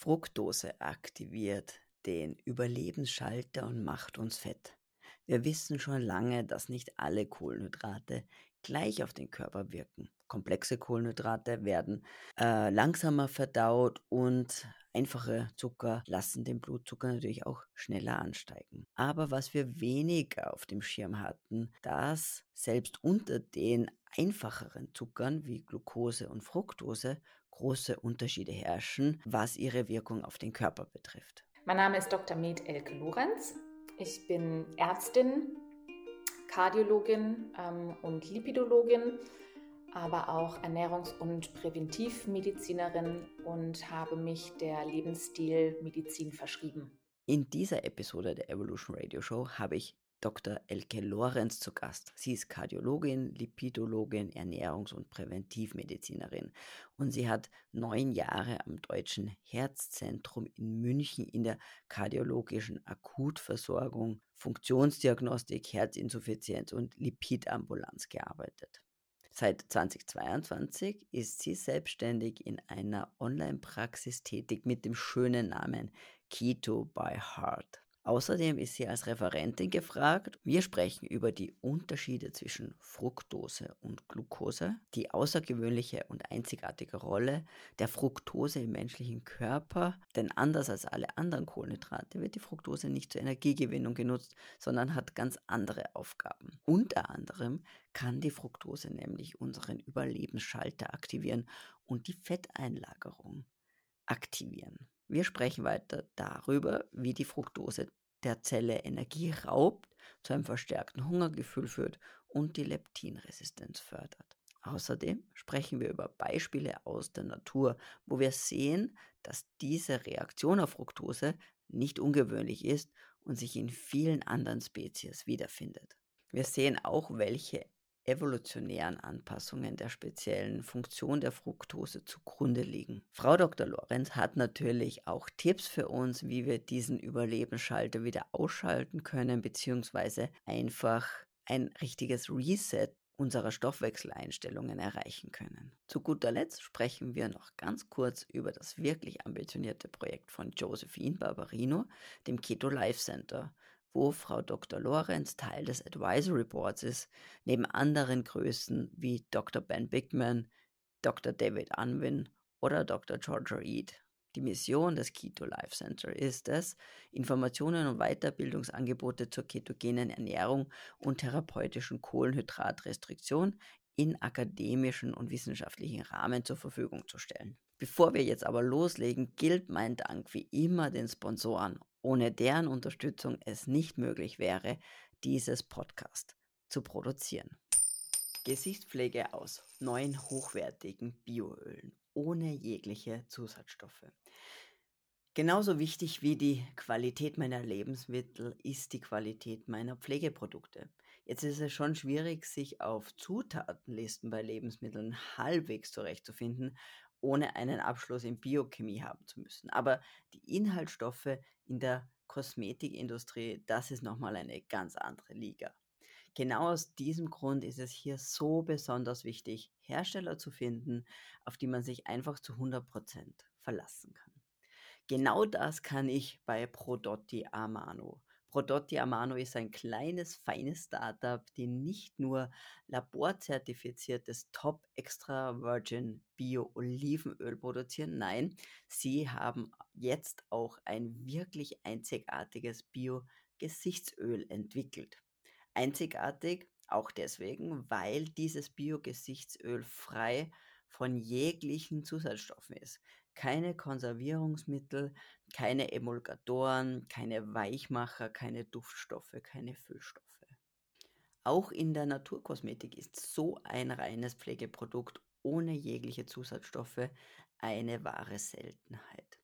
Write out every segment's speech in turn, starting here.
Fructose aktiviert den Überlebensschalter und macht uns fett. Wir wissen schon lange, dass nicht alle Kohlenhydrate gleich auf den Körper wirken. Komplexe Kohlenhydrate werden äh, langsamer verdaut und einfache Zucker lassen den Blutzucker natürlich auch schneller ansteigen. Aber was wir weniger auf dem Schirm hatten, dass selbst unter den einfacheren Zuckern wie Glucose und Fructose große Unterschiede herrschen, was ihre Wirkung auf den Körper betrifft. Mein Name ist Dr. Med Elke Lorenz. Ich bin Ärztin, Kardiologin ähm, und Lipidologin, aber auch Ernährungs- und Präventivmedizinerin und habe mich der Lebensstilmedizin verschrieben. In dieser Episode der Evolution Radio Show habe ich Dr. Elke Lorenz zu Gast. Sie ist Kardiologin, Lipidologin, Ernährungs- und Präventivmedizinerin und sie hat neun Jahre am Deutschen Herzzentrum in München in der kardiologischen Akutversorgung, Funktionsdiagnostik, Herzinsuffizienz und Lipidambulanz gearbeitet. Seit 2022 ist sie selbstständig in einer Online-Praxis tätig mit dem schönen Namen Keto by Heart. Außerdem ist sie als Referentin gefragt. Wir sprechen über die Unterschiede zwischen Fructose und Glucose, die außergewöhnliche und einzigartige Rolle der Fructose im menschlichen Körper, denn anders als alle anderen Kohlenhydrate wird die Fructose nicht zur Energiegewinnung genutzt, sondern hat ganz andere Aufgaben. Unter anderem kann die Fructose nämlich unseren Überlebensschalter aktivieren und die Fetteinlagerung aktivieren. Wir sprechen weiter darüber, wie die Fructose der Zelle Energie raubt, zu einem verstärkten Hungergefühl führt und die Leptinresistenz fördert. Außerdem sprechen wir über Beispiele aus der Natur, wo wir sehen, dass diese Reaktion auf Fructose nicht ungewöhnlich ist und sich in vielen anderen Spezies wiederfindet. Wir sehen auch, welche evolutionären Anpassungen der speziellen Funktion der Fructose zugrunde liegen. Frau Dr. Lorenz hat natürlich auch Tipps für uns, wie wir diesen Überlebensschalter wieder ausschalten können, beziehungsweise einfach ein richtiges Reset unserer Stoffwechseleinstellungen erreichen können. Zu guter Letzt sprechen wir noch ganz kurz über das wirklich ambitionierte Projekt von Josephine Barbarino, dem Keto Life Center, wo Frau Dr. Lorenz Teil des Advisory Boards ist, neben anderen Größen wie Dr. Ben Bigman, Dr. David Unwin oder Dr. Georgia Reed. Die Mission des Keto Life Center ist es, Informationen und Weiterbildungsangebote zur ketogenen Ernährung und therapeutischen Kohlenhydratrestriktion in akademischen und wissenschaftlichen Rahmen zur Verfügung zu stellen. Bevor wir jetzt aber loslegen, gilt mein Dank wie immer den Sponsoren ohne deren Unterstützung es nicht möglich wäre, dieses Podcast zu produzieren. Gesichtspflege aus neuen hochwertigen Bioölen ohne jegliche Zusatzstoffe. Genauso wichtig wie die Qualität meiner Lebensmittel ist die Qualität meiner Pflegeprodukte. Jetzt ist es schon schwierig, sich auf Zutatenlisten bei Lebensmitteln halbwegs zurechtzufinden ohne einen Abschluss in Biochemie haben zu müssen. Aber die Inhaltsstoffe in der Kosmetikindustrie, das ist nochmal eine ganz andere Liga. Genau aus diesem Grund ist es hier so besonders wichtig, Hersteller zu finden, auf die man sich einfach zu 100% verlassen kann. Genau das kann ich bei Prodotti Amano. Prodotti Amano ist ein kleines, feines Startup, die nicht nur laborzertifiziertes Top Extra Virgin Bio Olivenöl produzieren, nein, sie haben jetzt auch ein wirklich einzigartiges Bio Gesichtsöl entwickelt. Einzigartig auch deswegen, weil dieses Bio Gesichtsöl frei von jeglichen Zusatzstoffen ist keine Konservierungsmittel, keine Emulgatoren, keine Weichmacher, keine Duftstoffe, keine Füllstoffe. Auch in der Naturkosmetik ist so ein reines Pflegeprodukt ohne jegliche Zusatzstoffe eine wahre Seltenheit.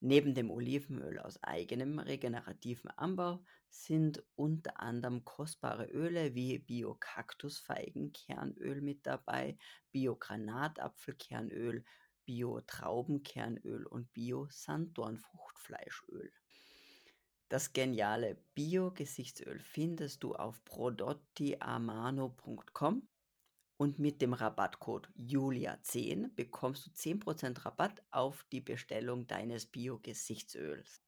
Neben dem Olivenöl aus eigenem regenerativen Anbau sind unter anderem kostbare Öle wie Bio-Kaktusfeigenkernöl mit dabei, Bio-Granatapfelkernöl, Bio-Traubenkernöl und Bio-Sanddornfruchtfleischöl. Das geniale Bio-Gesichtsöl findest du auf prodottiamano.com und mit dem Rabattcode Julia10 bekommst du 10% Rabatt auf die Bestellung deines Bio-Gesichtsöls.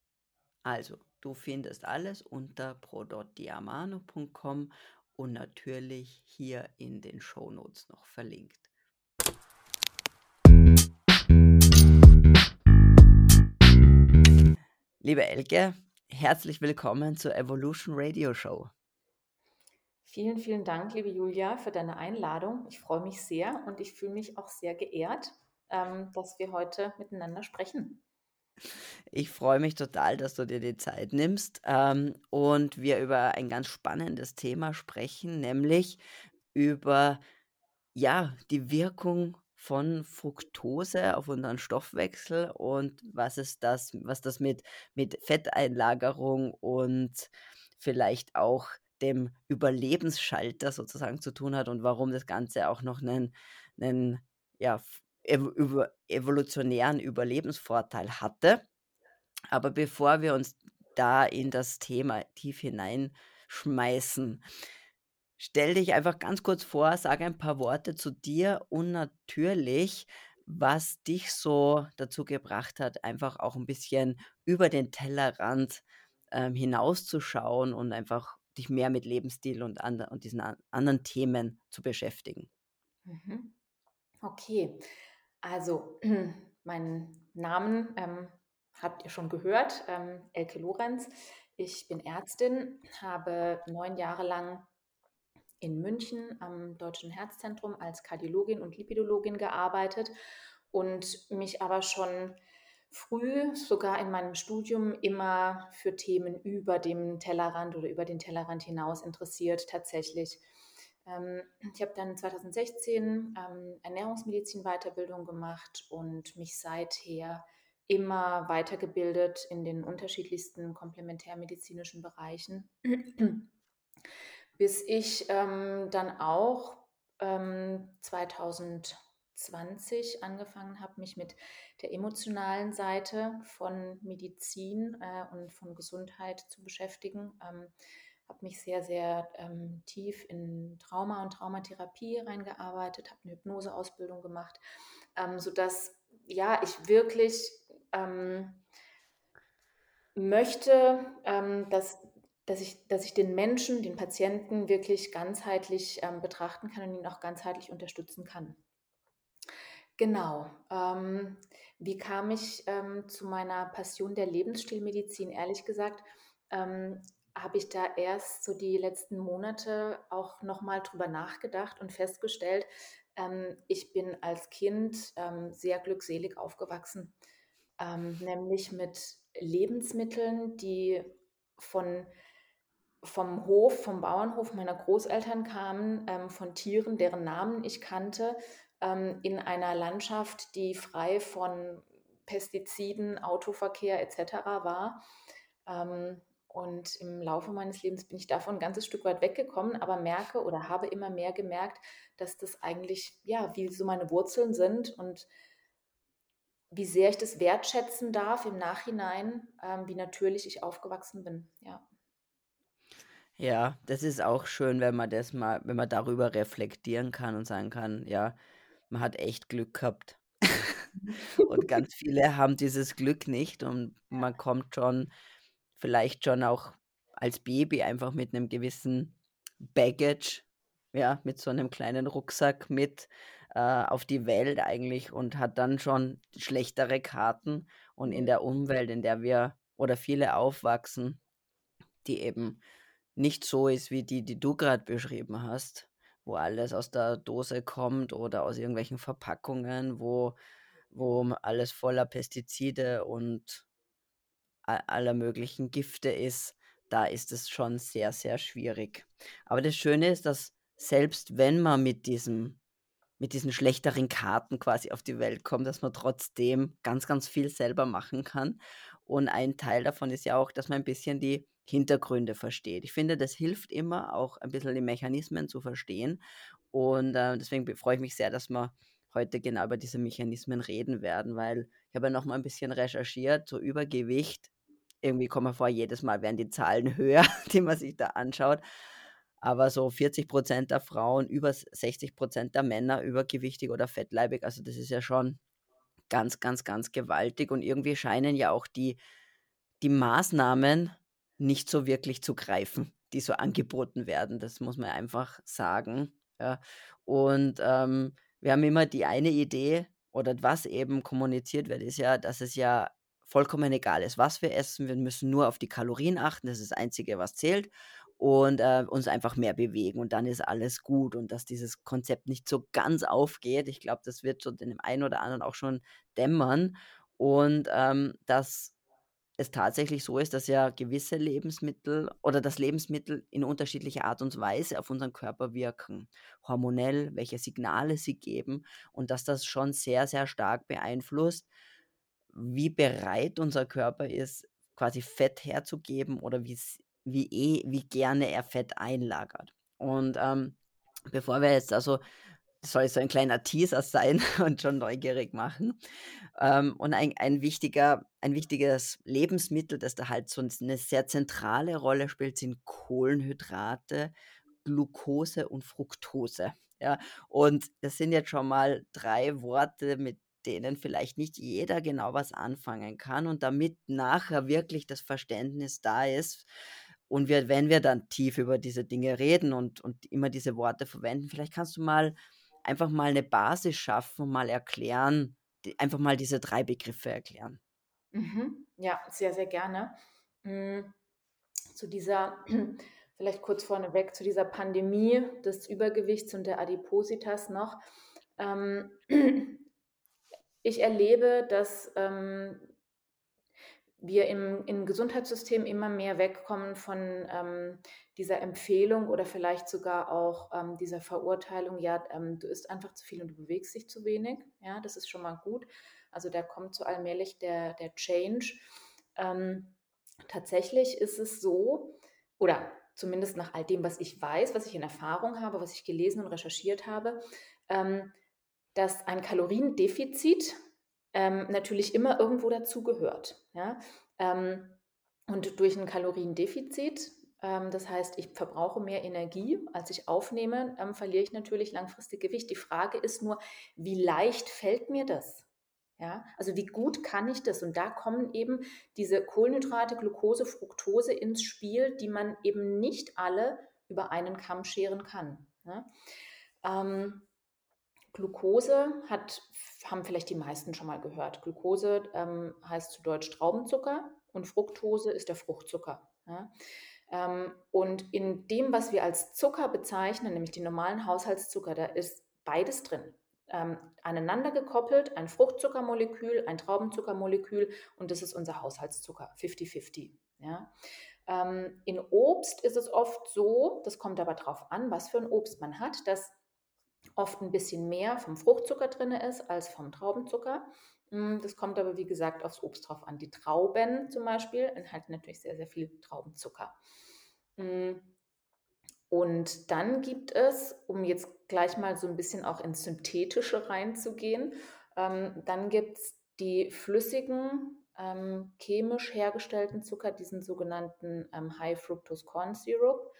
Also, du findest alles unter prodotdiamano.com und natürlich hier in den Shownotes noch verlinkt. Liebe Elke, herzlich willkommen zur Evolution Radio Show. Vielen, vielen Dank, liebe Julia, für deine Einladung. Ich freue mich sehr und ich fühle mich auch sehr geehrt, ähm, dass wir heute miteinander sprechen. Ich freue mich total, dass du dir die Zeit nimmst ähm, und wir über ein ganz spannendes Thema sprechen, nämlich über ja, die Wirkung von Fructose auf unseren Stoffwechsel und was ist das, was das mit, mit Fetteinlagerung und vielleicht auch dem Überlebensschalter sozusagen zu tun hat und warum das Ganze auch noch einen, einen ja, ev evolutionären Überlebensvorteil hatte. Aber bevor wir uns da in das Thema tief hineinschmeißen, stell dich einfach ganz kurz vor, sag ein paar Worte zu dir und natürlich, was dich so dazu gebracht hat, einfach auch ein bisschen über den Tellerrand ähm, hinauszuschauen und einfach dich mehr mit Lebensstil und, and und diesen an anderen Themen zu beschäftigen. Mhm. Okay, also meinen Namen ähm, habt ihr schon gehört, ähm, Elke Lorenz. Ich bin Ärztin, habe neun Jahre lang in München am Deutschen Herzzentrum als Kardiologin und Lipidologin gearbeitet und mich aber schon früh, sogar in meinem Studium, immer für Themen über dem Tellerrand oder über den Tellerrand hinaus interessiert tatsächlich. Ähm, ich habe dann 2016 ähm, Ernährungsmedizin-Weiterbildung gemacht und mich seither immer weitergebildet in den unterschiedlichsten komplementärmedizinischen Bereichen, bis ich ähm, dann auch ähm, 2020 angefangen habe, mich mit der emotionalen Seite von Medizin äh, und von Gesundheit zu beschäftigen. Ähm, habe mich sehr, sehr ähm, tief in Trauma und Traumatherapie reingearbeitet, habe eine Hypnoseausbildung gemacht, ähm, sodass ja, ich wirklich ähm, möchte, ähm, dass, dass, ich, dass ich den Menschen, den Patienten wirklich ganzheitlich ähm, betrachten kann und ihn auch ganzheitlich unterstützen kann. Genau. Ähm, wie kam ich ähm, zu meiner Passion der Lebensstilmedizin? Ehrlich gesagt, ähm, habe ich da erst so die letzten Monate auch nochmal drüber nachgedacht und festgestellt, ähm, ich bin als Kind ähm, sehr glückselig aufgewachsen, nämlich mit Lebensmitteln, die von, vom Hof, vom Bauernhof meiner Großeltern kamen, ähm, von Tieren, deren Namen ich kannte, ähm, in einer Landschaft, die frei von Pestiziden, Autoverkehr etc. war. Ähm, und im Laufe meines Lebens bin ich davon ein ganzes Stück weit weggekommen, aber merke oder habe immer mehr gemerkt, dass das eigentlich, ja, wie so meine Wurzeln sind und wie sehr ich das wertschätzen darf im Nachhinein, ähm, wie natürlich ich aufgewachsen bin, ja. Ja, das ist auch schön, wenn man das mal, wenn man darüber reflektieren kann und sagen kann, ja, man hat echt Glück gehabt. und ganz viele haben dieses Glück nicht und man kommt schon vielleicht schon auch als Baby einfach mit einem gewissen Baggage, ja, mit so einem kleinen Rucksack mit äh, auf die Welt eigentlich und hat dann schon schlechtere Karten. Und in der Umwelt, in der wir oder viele aufwachsen, die eben nicht so ist wie die, die du gerade beschrieben hast, wo alles aus der Dose kommt oder aus irgendwelchen Verpackungen, wo, wo alles voller Pestizide und aller möglichen Gifte ist, da ist es schon sehr, sehr schwierig. Aber das Schöne ist, dass selbst wenn man mit diesem mit diesen schlechteren Karten quasi auf die Welt kommt, dass man trotzdem ganz, ganz viel selber machen kann. Und ein Teil davon ist ja auch, dass man ein bisschen die Hintergründe versteht. Ich finde, das hilft immer, auch ein bisschen die Mechanismen zu verstehen. Und äh, deswegen freue ich mich sehr, dass wir heute genau über diese Mechanismen reden werden, weil ich habe ja noch mal ein bisschen recherchiert, so Übergewicht irgendwie kommt man vor, jedes Mal werden die Zahlen höher, die man sich da anschaut. aber so 40% der Frauen, über 60% der Männer übergewichtig oder fettleibig. Also das ist ja schon ganz, ganz, ganz gewaltig und irgendwie scheinen ja auch die die Maßnahmen nicht so wirklich zu greifen, die so angeboten werden. Das muss man einfach sagen, ja. Und, ähm, wir haben immer die eine Idee oder was eben kommuniziert wird, ist ja, dass es ja vollkommen egal ist, was wir essen. Wir müssen nur auf die Kalorien achten, das ist das Einzige, was zählt und, äh, uns einfach mehr bewegen und dann ist alles gut und dass dieses Konzept nicht so ganz aufgeht. Ich glaube, das wird so dem einen oder anderen auch schon dämmern und, ähm, dass es tatsächlich so ist, dass ja gewisse Lebensmittel oder dass Lebensmittel in unterschiedlicher Art und Weise auf unseren Körper wirken, hormonell, welche Signale sie geben und dass das schon sehr, sehr stark beeinflusst, wie bereit unser Körper ist, quasi Fett herzugeben oder wie's wie eh wie gerne er Fett einlagert. Und, ähm, bevor wir jetzt also soll so ein kleiner Teaser sein und schon neugierig machen. Ähm, und ein ein wichtiger ein wichtiges Lebensmittel, das da halt so 'ne sehr zentrale Rolle spielt, sind Kohlenhydrate, Glucose und Fructose, ja? Und das sind jetzt schon mal 3 Worte, mit denen vielleicht nicht jeder genau was anfangen kann. Und damit nachher wirklich das Verständnis da ist und wir wenn wir dann tief über diese Dinge reden und und immer diese Worte verwenden, vielleicht kannst du mal einfach mal 'ne Basis schaffen und mal erklären d einfach mal diese 3 Begriffe erklären. Mhm. Ja, sehr, sehr gerne. Hm, zu dieser vielleicht kurz vorneweg, zu dieser Pandemie des Übergewichts und der Adipositas noch. Ähm, ich erlebe, dass, ähm, wir im im Gesundheitssystem immer mehr wegkommen von, ähm, dieser Empfehlung oder vielleicht sogar auch, ähm, dieser Verurteilung: „Ja, ähm, du isst einfach zu viel und du bewegst dich zu wenig.“ Ja, das ist schon mal gut. Also, da kommt so allmählich der der Change. Ähm, tatsächlich ist es so oder zumindest nach all dem, was ich weiß, was ich in Erfahrung habe, was ich gelesen und recherchiert habe, ähm, dass ein Kaloriendefizit, ähm, natürlich immer irgendwo dazugehört, ja? Ähm, und durch 'n Kaloriendefizit, ähm, das heißt, ich verbrauche mehr Energie, als ich aufnehme, ähm, verliere ich natürlich langfristig Gewicht. Die Frage ist nur: Wie leicht fällt mir das? Ja, also wie gut kann ich das? Und da kommen eben diese Kohlenhydrate, Glucose, Fructose ins Spiel, die man eben nicht alle über einen Kamm scheren kann, ne? Ähm, Glucose hat haben vielleicht die meisten schon mal gehört. Glucose, ähm, heißt zu Deutsch Traubenzucker und Fructose ist der Fruchtzucker, ja? Ähm, und in dem, was wir als Zucker bezeichnen, nämlich den normalen Haushaltszucker, da ist beides drin. Ähm, aneinander gekoppelt, ein Fruchtzuckermolekül, ein Traubenzuckermolekül und das ist unser Haushaltszucker, fifty-fifty, ja? Ähm, in Obst ist es oft so, das kommt aber drauf an, was für 'n Obst man hat, dass oft 'n bisschen mehr vom Fruchtzucker drinne ist als vom Traubenzucker. Hm, das kommt aber, wie gesagt, aufs Obst drauf an. Die Trauben zum Beispiel enthalten natürlich sehr, sehr viel Traubenzucker. Hm, und dann gibt es, um jetzt gleich mal so 'n bisschen auch ins Synthetische reinzugehen, ähm, dann gibt's die flüssigen, ähm, chemisch hergestellten Zucker, diesen sogenannten, ähm, High Fructose Corn Syrup,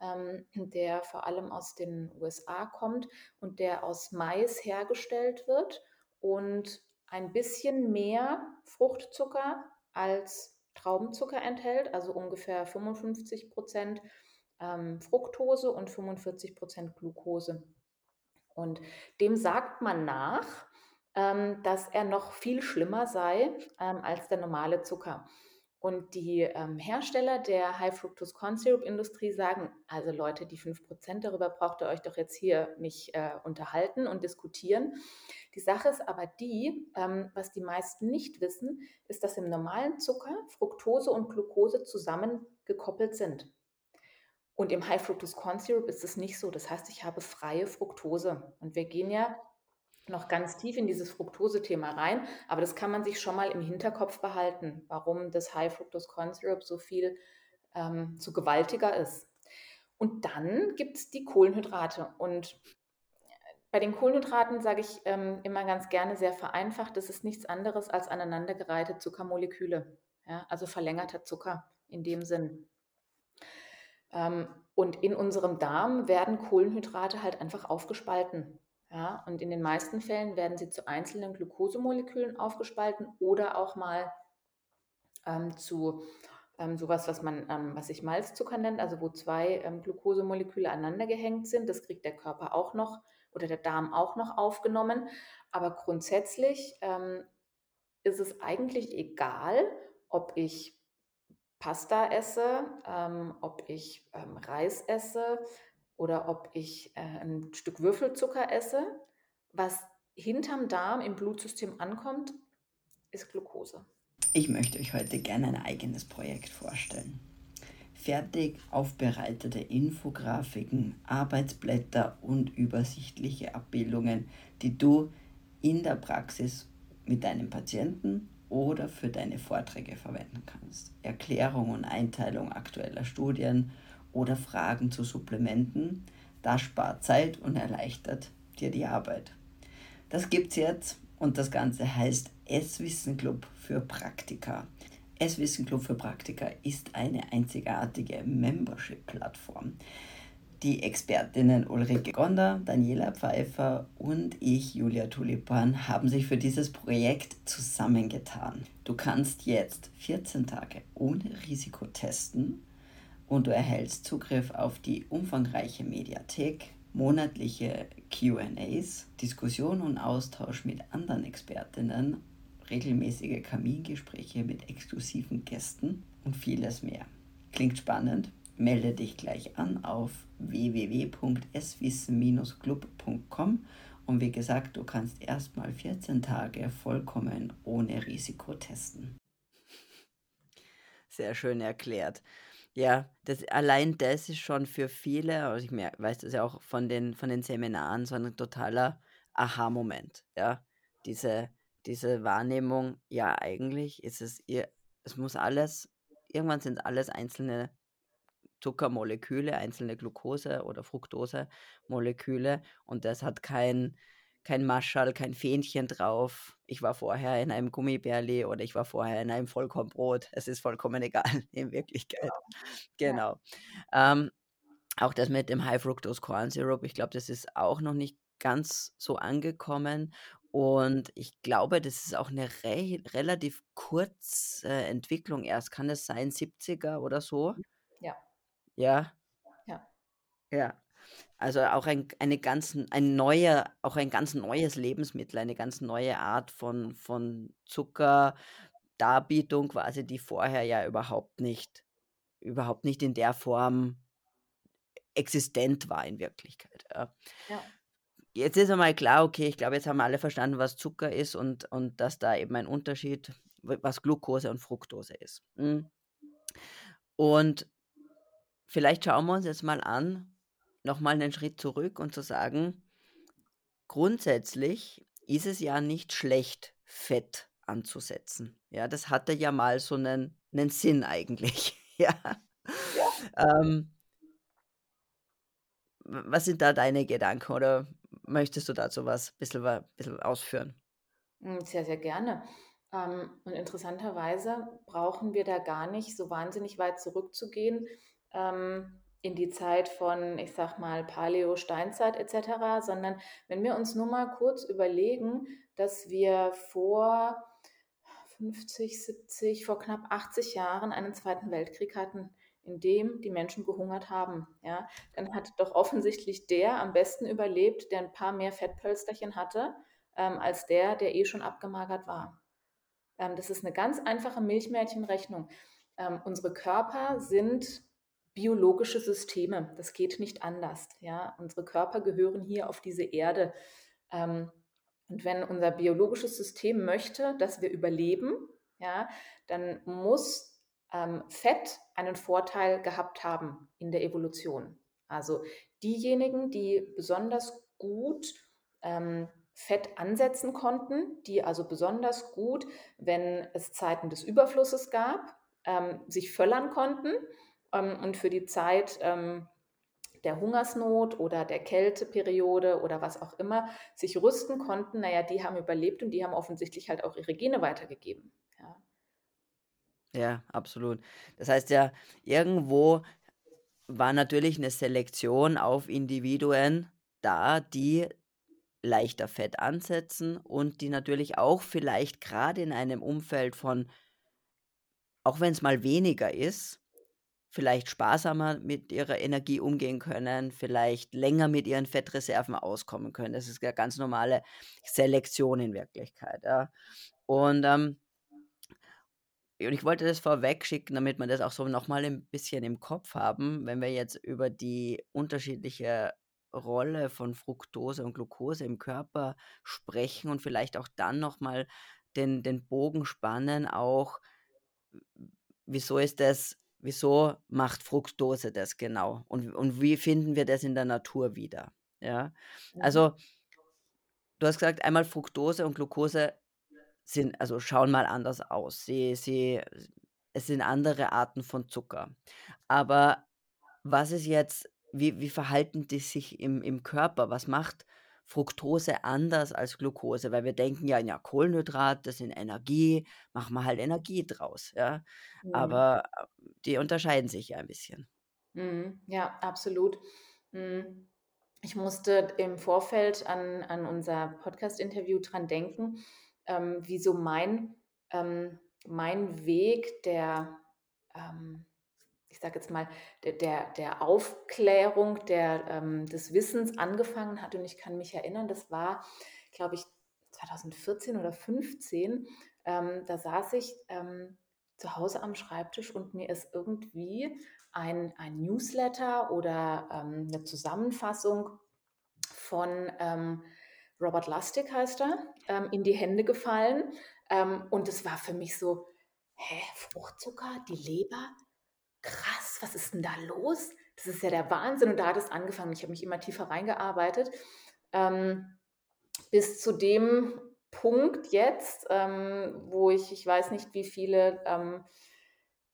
ähm, der vor allem aus den USA kommt und der aus Mais hergestellt wird und ein bisschen mehr Fruchtzucker als Traubenzucker enthält, also ungefähr 55 %, ähm, Fructose und 45 % Glucose. Und dem sagt man nach, ähm, dass er noch viel schlimmer sei, ähm, als der normale Zucker. Und die, ähm, Hersteller der High Fructose Corn Syrup Industrie sagen: „Also Leute, die 5 %, darüber braucht ihr euch doch jetzt hier nicht, äh, unterhalten und diskutieren.“ Die Sache ist aber die, ähm, was die meisten nicht wissen, ist, dass im normalen Zucker Fructose und Glucose zusammen gekoppelt sind. Und im High Fructose Corn Syrup ist es nicht so. Das heißt, ich habe freie Fructose. Und wir gehen ja noch ganz tief in dieses Fructosethema rein, aber das kann man sich schon mal im Hinterkopf behalten, warum das High Fructose Corn Syrup so viel, ähm so gewaltiger ist. Und dann gibt's die Kohlenhydrate. Und, bei den Kohlenhydraten sage ich, ähm, immer ganz gerne sehr vereinfacht, das ist nichts anderes als aneinandergereihte Zuckermoleküle, ja, also verlängerter Zucker in dem Sinn. Ähm, und in unserem Darm werden Kohlenhydrate halt einfach aufgespalten. Ja, und in den meisten Fällen werden sie zu einzelnen Glukosemolekülen aufgespalten oder auch mal ähm, zu ähm, sowas, was man, ähm, was sich Malzzucker nennt, also wo zwei ähm, Glukosemoleküle aneinander gehängt sind. Das kriegt der Körper auch noch oder der Darm auch noch aufgenommen. Aber grundsätzlich ähm, ist es eigentlich egal, ob ich Pasta esse, ähm, ob ich ähm, Reis esse oder ob ich äh, ein Stück Würfelzucker esse. Was hinterm Darm im Blutsystem ankommt, ist Glucose. Ich möchte euch heute gerne ein eigenes Projekt vorstellen. Fertig aufbereitete Infografiken, Arbeitsblätter und übersichtliche Abbildungen, die du in der Praxis mit deinem Patienten oder für deine Vorträge verwenden kannst. Erklärung und Einteilung aktueller Studien oder Fragen zu Supplementen, das spart Zeit und erleichtert dir die Arbeit. Das gibt's jetzt und das Ganze heißt S-Wissen Club für Praktika. S-Wissen Club für Praktika ist eine einzigartige Membership-Plattform. Die Expertinnen Ulrike Gonder, Daniela Pfeiffer und ich, Julia Tulipan, haben sich für dieses Projekt zusammengetan. Du kannst jetzt 14 Tage ohne Risiko testen und du erhältst Zugriff auf die umfangreiche Mediathek, monatliche QAs, Diskussion und Austausch mit anderen Expertinnen, regelmäßige Kamingespräche mit exklusiven Gästen und vieles mehr. Klingt spannend? Melde dich gleich an auf www.swissen-club.com und wie gesagt, du kannst erstmal 14 Tage vollkommen ohne Risiko testen. Sehr schön erklärt. Ja, das, allein das ist schon für viele, also ich mer- weiß das ja auch von den, von den Seminaren, so ein totaler Aha-Moment. Ja, diese, diese Wahrnehmung, ja, eigentlich ist es, ihr, es muss alles, irgendwann sind alles einzelne Zuckermoleküle, einzelne Glucose- oder Fructose-Moleküle und das hat kein, kein Maschall, kein Fähnchen drauf. Ich war vorher in einem Gummibärli oder ich war vorher in einem Vollkornbrot. Es ist vollkommen egal in Wirklichkeit. Genau. Ja. Ähm, auch das mit dem High Fructose Corn Syrup, ich glaube, das ist auch noch nicht ganz so angekommen. Und ich glaube, das ist auch eine re relativ kurze äh, Entwicklung erst. Kann es sein, 70er oder so? Ja. Ja. Ja. Ja. Also auch ein, eine ganz, ein neuer, auch ein ganz neues Lebensmittel, eine ganz neue Art von, von Zuckerdarbietung quasi, die vorher ja überhaupt nicht, überhaupt nicht in der Form existent war in Wirklichkeit. Ja. Ja. Jetzt ist einmal klar, okay, ich glaube, jetzt haben wir alle verstanden, was Zucker ist und, und dass da eben ein Unterschied, was Glucose und Fructose ist. Hm. Und vielleicht schauen wir uns jetzt mal an, nochmal einen Schritt zurück und zu sagen, grundsätzlich ist es ja nicht schlecht, Fett anzusetzen. Ja, das hatte ja mal so einen, einen Sinn eigentlich. ja. ja. Ähm, was sind da deine Gedanken oder möchtest du dazu was ein bisschen, bisschen ausführen? Hm, sehr, sehr gerne. Ähm, und interessanterweise brauchen wir da gar nicht so wahnsinnig weit zurückzugehen ähm, in die Zeit von, ich sag mal, Paleo, Steinzeit etc., sondern wenn wir uns nur mal kurz überlegen, dass wir vor 50, 70, vor knapp 80 Jahren einen Zweiten Weltkrieg hatten, in dem die Menschen gehungert haben. Ja, dann hat doch offensichtlich der am besten überlebt, der ein paar mehr Fettpölsterchen hatte, ähm, als der, der eh schon abgemagert war. Ähm, das ist eine ganz einfache Milchmädchenrechnung. Ähm, unsere Körper sind biologische Systeme. Das geht nicht anders. Ja, unsere Körper gehören hier auf diese Erde. Ähm, und wenn unser biologisches System möchte, dass wir überleben, ja, dann muss ähm, Fett einen Vorteil gehabt haben in der Evolution. Also diejenigen, die besonders gut ähm, Fett ansetzen konnten, die also besonders gut, wenn es Zeiten des Überflusses gab, ähm, sich föllern konnten und für die Zeit ähm, der Hungersnot oder der Kälteperiode oder was auch immer sich rüsten konnten, naja, die haben überlebt und die haben offensichtlich halt auch ihre Gene weitergegeben. Ja, absolut. Das heißt ja, irgendwo war natürlich eine Selektion auf Individuen da, die leichter Fett ansetzen und die natürlich auch vielleicht gerade in einem Umfeld von auch wenn es mal weniger ist, vielleicht sparsamer mit ihrer Energie umgehen können, vielleicht länger mit ihren Fettreserven auskommen können. Das ist ja ganz normale Selektion in Wirklichkeit, ja. Und, ähm und ich wollte das vorweg schicken, damit wir das auch so noch mal 'n bisschen im Kopf haben, wenn wir jetzt über die unterschiedliche Rolle von Fructose und Glucose im Körper sprechen und vielleicht auch dann noch mal den den Bogen spannen, auch wieso ist das wieso macht Fructose das genau? Und und wie finden wir das in der Natur wieder? Ja? Mhm. Also, du hast gesagt, einmal Fructose und Glucose sind also, schauen mal anders aus. Sie sie es sind andere Arten von Zucker. Aber was ist jetzt wie wie verhalten die sich im im Körper? Was macht Fructose anders als Glucose? Weil wir denken ja, ja, Kohlenhydrat, das sind Energie, machen wir halt Energie draus, ja? Mhm. Aber, äh, die unterscheiden sich ja ein bisschen. Mhm. Ja, absolut. Hm, ich musste im Vorfeld an an unser Podcast-Interview dran denken, ähm, wie so mein ähm, mein Weg der, ähm, ich sage jetzt mal, der der der Aufklärung, der ähm, des Wissens angefangen hat. Und ich kann mich erinnern, das war, glaube ich, 2014 oder 15. Ähm, da saß ich, ähm, zu Hause am Schreibtisch und mir ist irgendwie ein ein Newsletter oder, ähm, 'ne Zusammenfassung von, ähm, Robert Lustig heißt er, ähm, in die Hände gefallen. Und es war für mich so: „Hä, Fruchtzucker, die Leber? Krass, was ist 'n da los? Das ist ja der Wahnsinn.“ Und da hat es angefangen. Ich habe mich immer tiefer reingearbeitet, ähm, bis zu dem Punkt jetzt, ähm, wo ich ich weiß nicht, wie viele, ähm,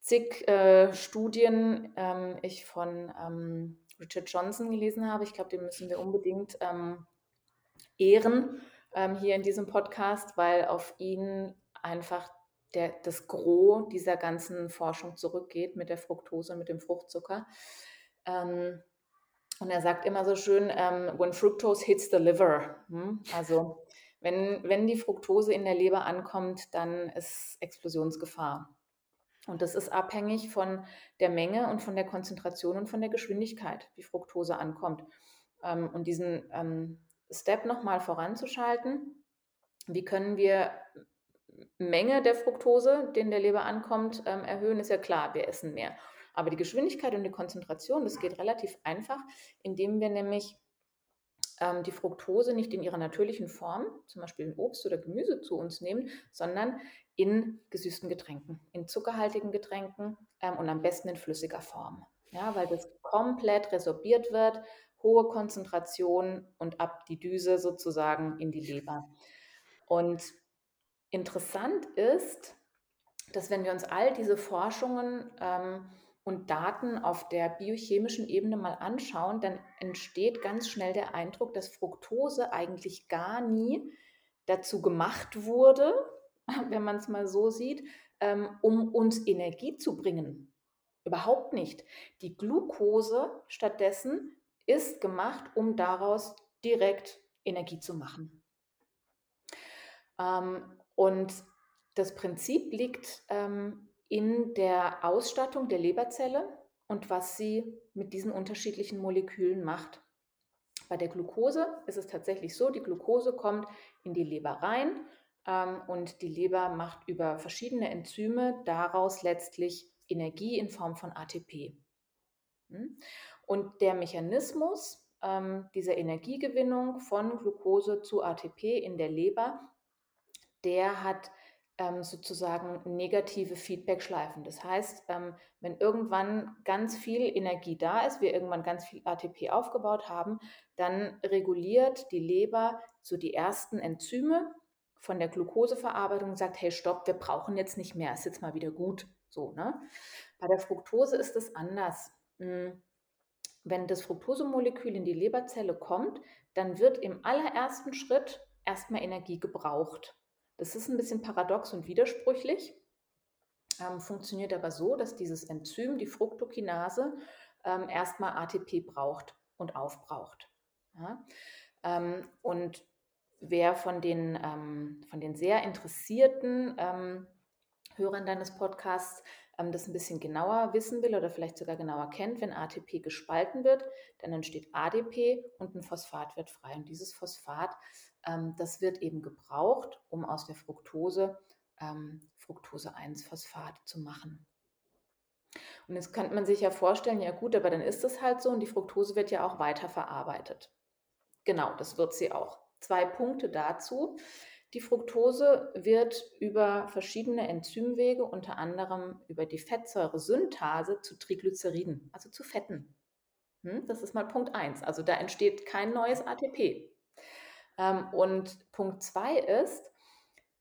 zig, äh, Studien, ähm, ich von, ähm, Richard Johnson gelesen habe. Ich glaube, den müssen wir unbedingt, ähm, ehren, hier in diesem Podcast, weil auf ihn einfach der das Gros dieser ganzen Forschung zurückgeht mit der Fructose, mit dem Fruchtzucker. Ähm, und er sagt immer so schön, ähm: „When fructose hits the liver“, hm? Also, wenn wenn die Fructose in der Leber ankommt, dann ist Explosionsgefahr. Und das ist abhängig von der Menge und von der Konzentration und von der Geschwindigkeit, wie Fructose ankommt. Ähm, und diesen, ähm, Step noch mal voranzuschalten: Wie können wir Menge der Fructose, die in der Leber ankommt, ähm, erhöhen? Ist ja klar, wir essen mehr. Aber die Geschwindigkeit und die Konzentration, das geht relativ einfach, indem wir nämlich, ähm, die Fructose nicht in ihrer natürlichen Form, zum Beispiel in Obst oder Gemüse, zu uns nehmen, sondern in gesüßten Getränken, in zuckerhaltigen Getränken, ähm, und am besten in flüssiger Form. Ja, weil das komplett resorbiert wird, hohe Konzentration und ab die Düse sozusagen in die Leber. Und interessant ist, dass wenn wir uns all diese Forschungen, ähm, und Daten auf der biochemischen Ebene mal anschauen, dann entsteht ganz schnell der Eindruck, dass Fructose eigentlich gar nie dazu gemacht wurde, wenn man's mal so sieht, ähm, um uns Energie zu bringen. Überhaupt nicht. Die Glucose stattdessen ist gemacht, um daraus direkt Energie zu machen. Ähm, und das Prinzip liegt, ähm, in der Ausstattung der Leberzelle und was sie mit diesen unterschiedlichen Molekülen macht. Bei der Glucose ist es tatsächlich so, die Glucose kommt in die Leber rein, ähm, und die Leber macht über verschiedene Enzyme daraus letztlich Energie in Form von ATP. Hm, und der Mechanismus, ähm, dieser Energiegewinnung von Glucose zu ATP in der Leber, der hat, ähm, sozusagen negative Feedbackschleifen. Das heißt, ähm, wenn irgendwann ganz viel Energie da ist, wir irgendwann ganz viel ATP aufgebaut haben, dann reguliert die Leber so die ersten Enzyme von der Glucoseverarbeitung und sagt: „Hey, stopp, wir brauchen jetzt nicht mehr, ist jetzt mal wieder gut“, so, ne? Bei der Fructose ist es anders. Hm, wenn das Fructosemolekül in die Leberzelle kommt, dann wird im allerersten Schritt erst mal Energie gebraucht. Das ist 'n bisschen paradox und widersprüchlich, ähm, funktioniert aber so, dass dieses Enzym, die Fructokinase, ähm, erstmal ATP braucht und aufbraucht. Ja? Ähm, und wer von den, ähm, von den sehr interessierten ähm, Hörern deines Podcasts ähm, das ein bisschen genauer wissen will oder vielleicht sogar genauer kennt, wenn ATP gespalten wird, dann entsteht ADP und ein Phosphat wird frei. Und dieses Phosphat, das wird eben gebraucht, um aus der Fructose ähm, Fructose-1-Phosphat zu machen. Und jetzt könnte man sich ja vorstellen, ja gut, aber dann ist es halt so und die Fructose wird ja auch weiterverarbeitet. Genau, das wird sie auch. Zwei Punkte dazu. Die Fructose wird über verschiedene Enzymwege, unter anderem über die Fettsäuresynthase, zu Triglyceriden, also zu Fetten. Hm, das ist mal Punkt 1. Also da entsteht kein neues ATP. Ähm, und Punkt 2 ist,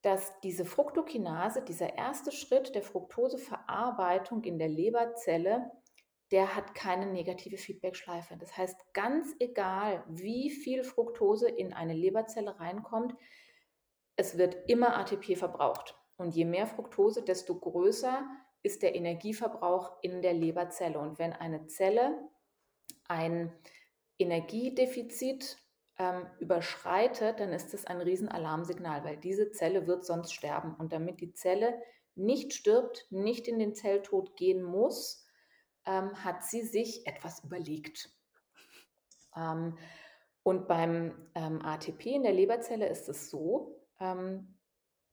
dass diese Fructokinase, dieser erste Schritt der Fructoseverarbeitung in der Leberzelle, der hat keine negative Feedbackschleife. Das heißt, ganz egal, wie viel Fructose in eine Leberzelle reinkommt, es wird immer ATP verbraucht. Und je mehr Fructose, desto größer ist der Energieverbrauch in der Leberzelle. Und wenn eine Zelle ein Energiedefizit ähm, überschreitet, dann ist das ein Riesenalarmsignal, weil diese Zelle wird sonst sterben. Und damit die Zelle nicht stirbt, nicht in den Zelltod gehen muss, ähm, hat sie sich etwas überlegt. Ähm, und beim ähm, ATP in der Leberzelle ist es so, ähm,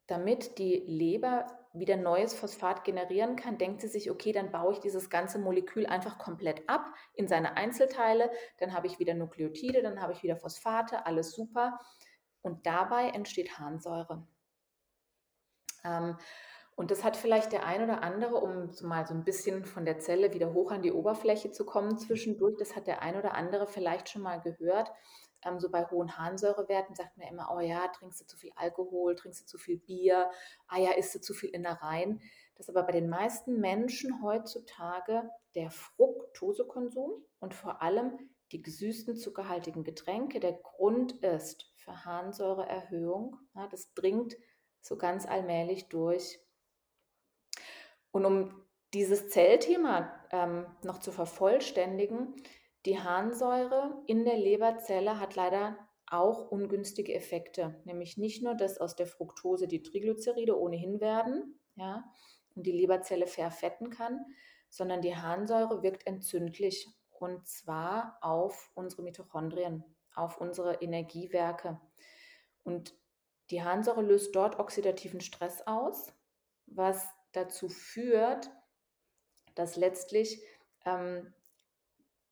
damit die Leber wieder neues Phosphat generieren kann, denkt sie sich, okay, dann baue ich dieses ganze Molekül einfach komplett ab in seine Einzelteile, dann habe ich wieder Nukleotide, dann habe ich wieder Phosphate, alles super. Und dabei entsteht Harnsäure. Ähm, und das hat vielleicht der ein oder andere, um mal so ein bisschen von der Zelle wieder hoch an die Oberfläche zu kommen zwischendurch, das hat der ein oder andere vielleicht schon mal gehört ähm, so bei hohen Harnsäurewerten sagt man immer, oh ja, trinkst du zu viel Alkohol, trinkst du zu viel Bier, ah ja, isst du zu viel Innereien. Das ist aber bei den meisten Menschen heutzutage der Fructosekonsum und vor allem die gesüßten zuckerhaltigen Getränke der Grund ist für Harnsäureerhöhung. Ja, das dringt so ganz allmählich durch. Und um dieses Zellthema ähm, noch zu vervollständigen, die Harnsäure in der Leberzelle hat leider auch ungünstige Effekte, nämlich nicht nur, dass aus der Fructose die Triglyceride ohnehin werden, ja, und die Leberzelle verfetten kann, sondern die Harnsäure wirkt entzündlich und zwar auf unsere Mitochondrien, auf unsere Energiewerke. Und die Harnsäure löst dort oxidativen Stress aus, was dazu führt, dass letztlich ähm,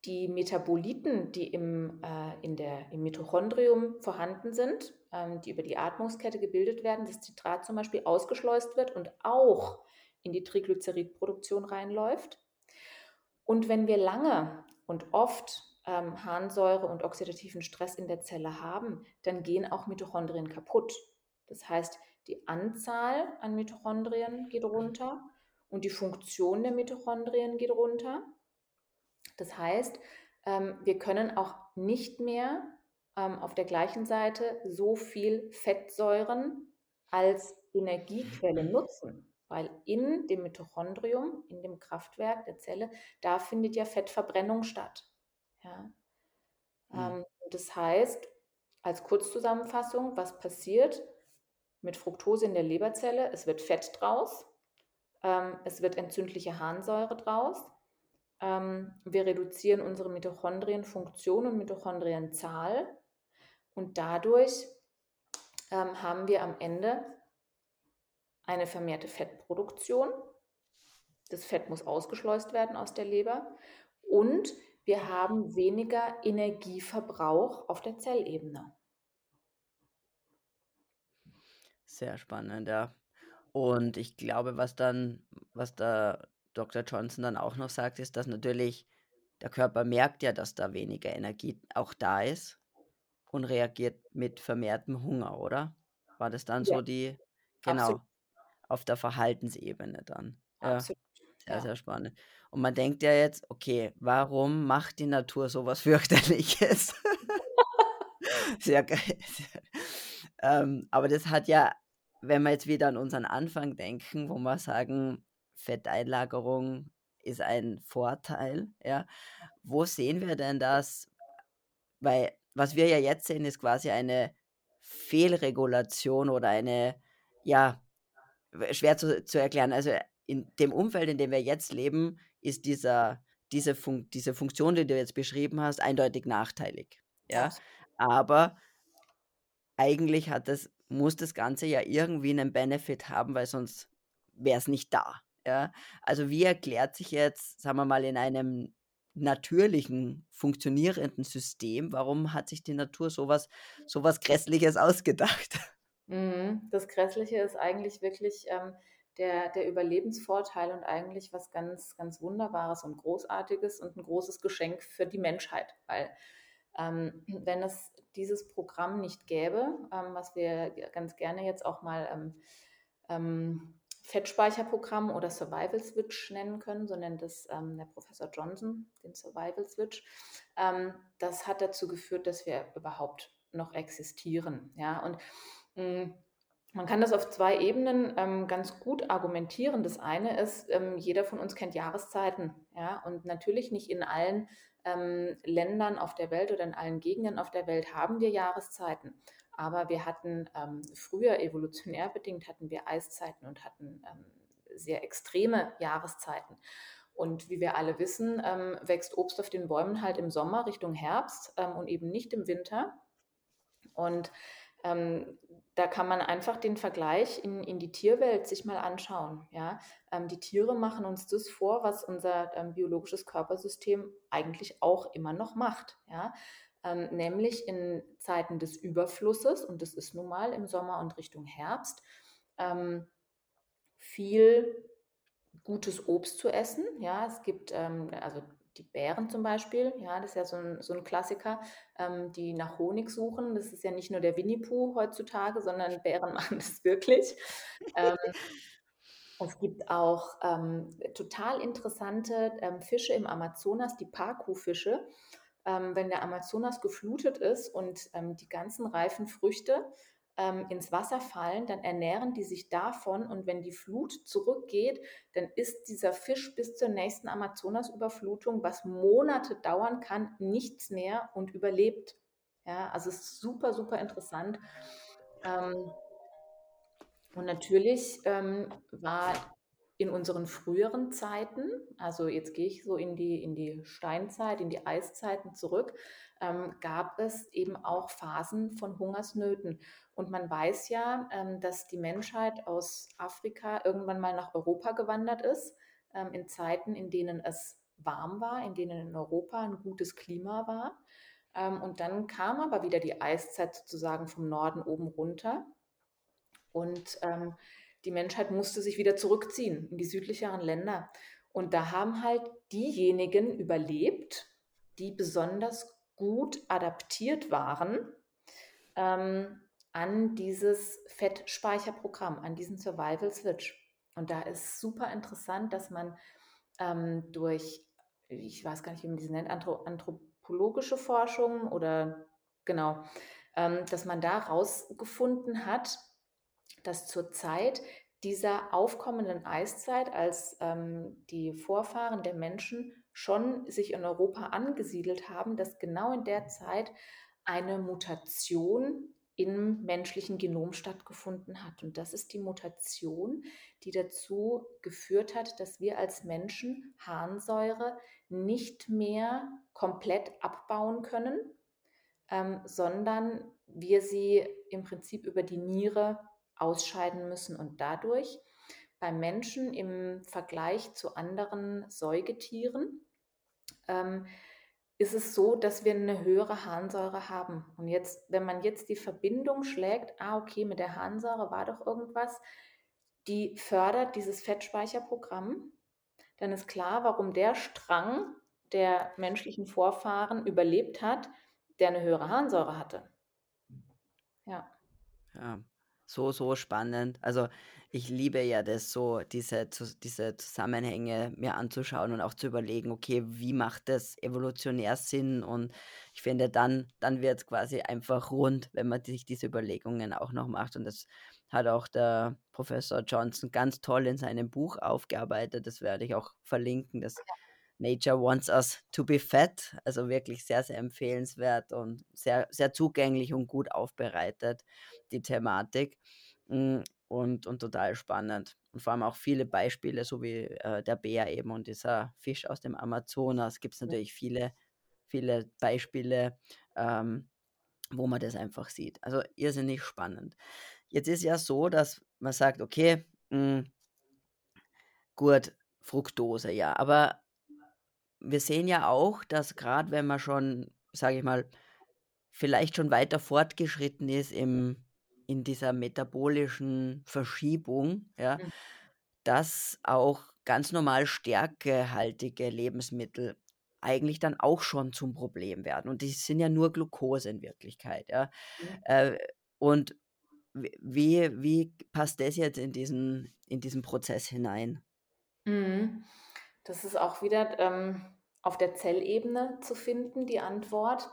die Metaboliten, die im, äh, in der, im Mitochondrium vorhanden sind, ähm, die über die Atmungskette gebildet werden, das Zitrat zum Beispiel ausgeschleust wird und auch in die Triglyceridproduktion reinläuft. Und wenn wir lange und oft ähm, Harnsäure und oxidativen Stress in der Zelle haben, dann gehen auch Mitochondrien kaputt. Das heißt, die Anzahl an Mitochondrien geht runter und die Funktion der Mitochondrien geht runter. Das heißt, ähm, wir können auch nicht mehr ähm, auf der gleichen Seite so viel Fettsäuren als Energiequelle nutzen, weil in dem Mitochondrium, in dem Kraftwerk der Zelle, da findet ja Fettverbrennung statt. Ja? Mhm. das heißt, als Kurzzusammenfassung, was passiert mit Fructose in der Leberzelle? Es wird Fett draus, es wird entzündliche Harnsäure draus, ähm, wir reduzieren unsere Mitochondrienfunktion und Mitochondrienzahl und dadurch ähm, haben wir am Ende eine vermehrte Fettproduktion. Das Fett muss ausgeschleust werden aus der Leber und wir haben weniger Energieverbrauch auf der Zellebene. Sehr spannend, ja. Und ich glaube, was dann, was da Dr. Johnson dann auch noch sagt, ist, dass natürlich der Körper merkt ja, dass da weniger Energie auch da ist und reagiert mit vermehrtem Hunger, oder? War das dann ja. so die, genau, Absolut. auf der Verhaltensebene dann? Ja, Absolut. sehr, ja. sehr spannend. Und man denkt ja jetzt, okay, warum macht die Natur sowas fürchterliches? sehr geil. ähm, aber das hat ja, wenn wir jetzt wieder an unseren Anfang denken, wo wir sagen, Fetteinlagerung ist ein Vorteil, ja. Wo sehen wir denn das? Weil was wir ja jetzt sehen, ist quasi eine Fehlregulation oder eine, ja, schwer zu zu erklären. Also, in dem Umfeld, in dem wir jetzt leben, ist dieser diese Fun diese Funktion, die du jetzt beschrieben hast, eindeutig nachteilig, ja? Aber eigentlich hat das muss das Ganze ja irgendwie 'nen Benefit haben, weil sonst wäre es nicht da, ja? Also, wie erklärt sich jetzt, sagen wir mal, in einem natürlichen, funktionierenden System, warum hat sich die Natur so was so was Grässliches ausgedacht? Mhm. Das Grässliche ist eigentlich wirklich, ähm, der der Überlebensvorteil und eigentlich was ganz, ganz Wunderbares und Großartiges und 'n großes Geschenk für die Menschheit. Weil, ähm, wenn es dieses Programm nicht gäbe, ähm, was wir ganz gerne jetzt auch mal, ähm, ähm, Fettspeicherprogramm oder Survival Switch nennen können, so nennt es, ähm, der Professor Johnson, den Survival Switch. Ähm, das hat dazu geführt, dass wir überhaupt noch existieren, ja? Und, hm, man kann das auf 2 Ebenen, ähm, ganz gut argumentieren. Das eine ist, ähm, jeder von uns kennt Jahreszeiten, ja? Und natürlich nicht in allen, ähm, Ländern auf der Welt oder in allen Gegenden auf der Welt haben wir Jahreszeiten. Aber wir hatten, ähm früher evolutionär bedingt hatten wir Eiszeiten und hatten, ähm, sehr extreme Jahreszeiten. Und wie wir alle wissen, ähm, wächst Obst auf den Bäumen halt im Sommer Richtung Herbst, ähm, und eben nicht im Winter. Und, ähm, da kann man einfach den Vergleich in in die Tierwelt sich mal anschauen, ja? Ähm, die Tiere machen uns das vor, was unser, ähm, biologisches Körpersystem eigentlich auch immer noch macht, ja? Ähm, nämlich in Zeiten des Überflusses, und das ist nun mal im Sommer und Richtung Herbst, ähm, viel gutes Obst zu essen, ja? Es gibt, ähm also, die Bären zum Beispiel, ja, das ist ja so 'n so 'n Klassiker, ähm, die nach Honig suchen. Das ist ja nicht nur der Winnie Pooh heutzutage, sondern Bären machen das wirklich. Ähm, es gibt auch, ähm, total interessante, ähm, Fische im Amazonas, die Pacu-Fische. Ähm, wenn der Amazonas geflutet ist und, ähm, die ganzen reifen Früchte, ähm, ins Wasser fallen, dann ernähren die sich davon und wenn die Flut zurückgeht, dann isst dieser Fisch bis zur nächsten Amazonasüberflutung, was Monate dauern kann, nichts mehr und überlebt. Ja, also, es ist super, super interessant. Ähm und natürlich, ähm, war in unseren früheren Zeiten also, jetzt gehe ich so in die in die Steinzeit, in die Eiszeiten zurück, ähm, gab es eben auch Phasen von Hungersnöten. Und man weiß ja, ähm, dass die Menschheit aus Afrika irgendwann mal nach Europa gewandert ist, ähm, in Zeiten, in denen es warm war, in denen in Europa 'n gutes Klima war. Ähm, und dann kam aber wieder die Eiszeit sozusagen vom Norden oben runter. Und, ähm, die Menschheit musste sich wieder zurückziehen in die südlicheren Länder. Und da haben halt diejenigen überlebt, die besonders gut adaptiert waren, ähm, an dieses Fettspeicherprogramm, an diesen Survival Switch. Und da ist super interessant, dass man, ähm, durch ich weiß gar nicht, wie man diese nennt, anthro anthropologische Forschung oder genau, ähm, dass man da rausgefunden hat, dass zur Zeit dieser aufkommenden Eiszeit, als, ähm, die Vorfahren der Menschen schon sich in Europa angesiedelt haben, dass genau in der Zeit eine Mutation im menschlichen Genom stattgefunden hat. Und das ist die Mutation, die dazu geführt hat, dass wir als Menschen Harnsäure nicht mehr komplett abbauen können, ähm, sondern wir sie im Prinzip über die Niere ausscheiden müssen und dadurch beim Menschen im Vergleich zu anderen Säugetieren, ähm, ist es so, dass wir 'ne höhere Harnsäure haben. Und jetzt wenn man jetzt die Verbindung schlägt: „Ah, okay, mit der Harnsäure war doch irgendwas, die fördert dieses Fettspeicherprogramm“, dann ist klar, warum der Strang der menschlichen Vorfahren überlebt hat, der 'ne höhere Harnsäure hatte. Ja. Ja, so, so spannend. Also, ich liebe ja das so, diese diese Zusammenhänge mir anzuschauen und auch zu überlegen: „Okay, wie macht das evolutionär Sinn?“ Und ich finde, dann dann wird's quasi einfach rund, wenn man sich diese Überlegungen auch noch macht. Und das hat auch der Professor Johnson ganz toll in seinem Buch aufgearbeitet. Das werde ich auch verlinken. Das Nature Wants Us to Be Fat. Also wirklich sehr, sehr empfehlenswert und sehr, sehr zugänglich und gut aufbereitet, die Thematik. Mm, und, und total spannend. Und vor allem auch viele Beispiele, so wie äh, der Bär eben und dieser Fisch aus dem Amazonas, gibt es natürlich viele, viele Beispiele, ähm, wo man das einfach sieht. Also irrsinnig spannend. Jetzt ist ja so, dass man sagt, okay, mh, hm, gut, Fructose, ja, aber wir sehen ja auch, dass gerade wenn man schon, sage ich mal, vielleicht schon weiter fortgeschritten ist im, in dieser metabolischen Verschiebung, ja, Mhm. dass auch ganz normal stärkehaltige Lebensmittel eigentlich dann auch schon zum Problem werden. Und die sind ja nur Glucose in Wirklichkeit, ja. Mhm. Äh, und wie, wie passt das jetzt in diesen, in diesen Prozess hinein? Mhm. Das ist auch wieder ähm, auf der Zellebene zu finden, die Antwort.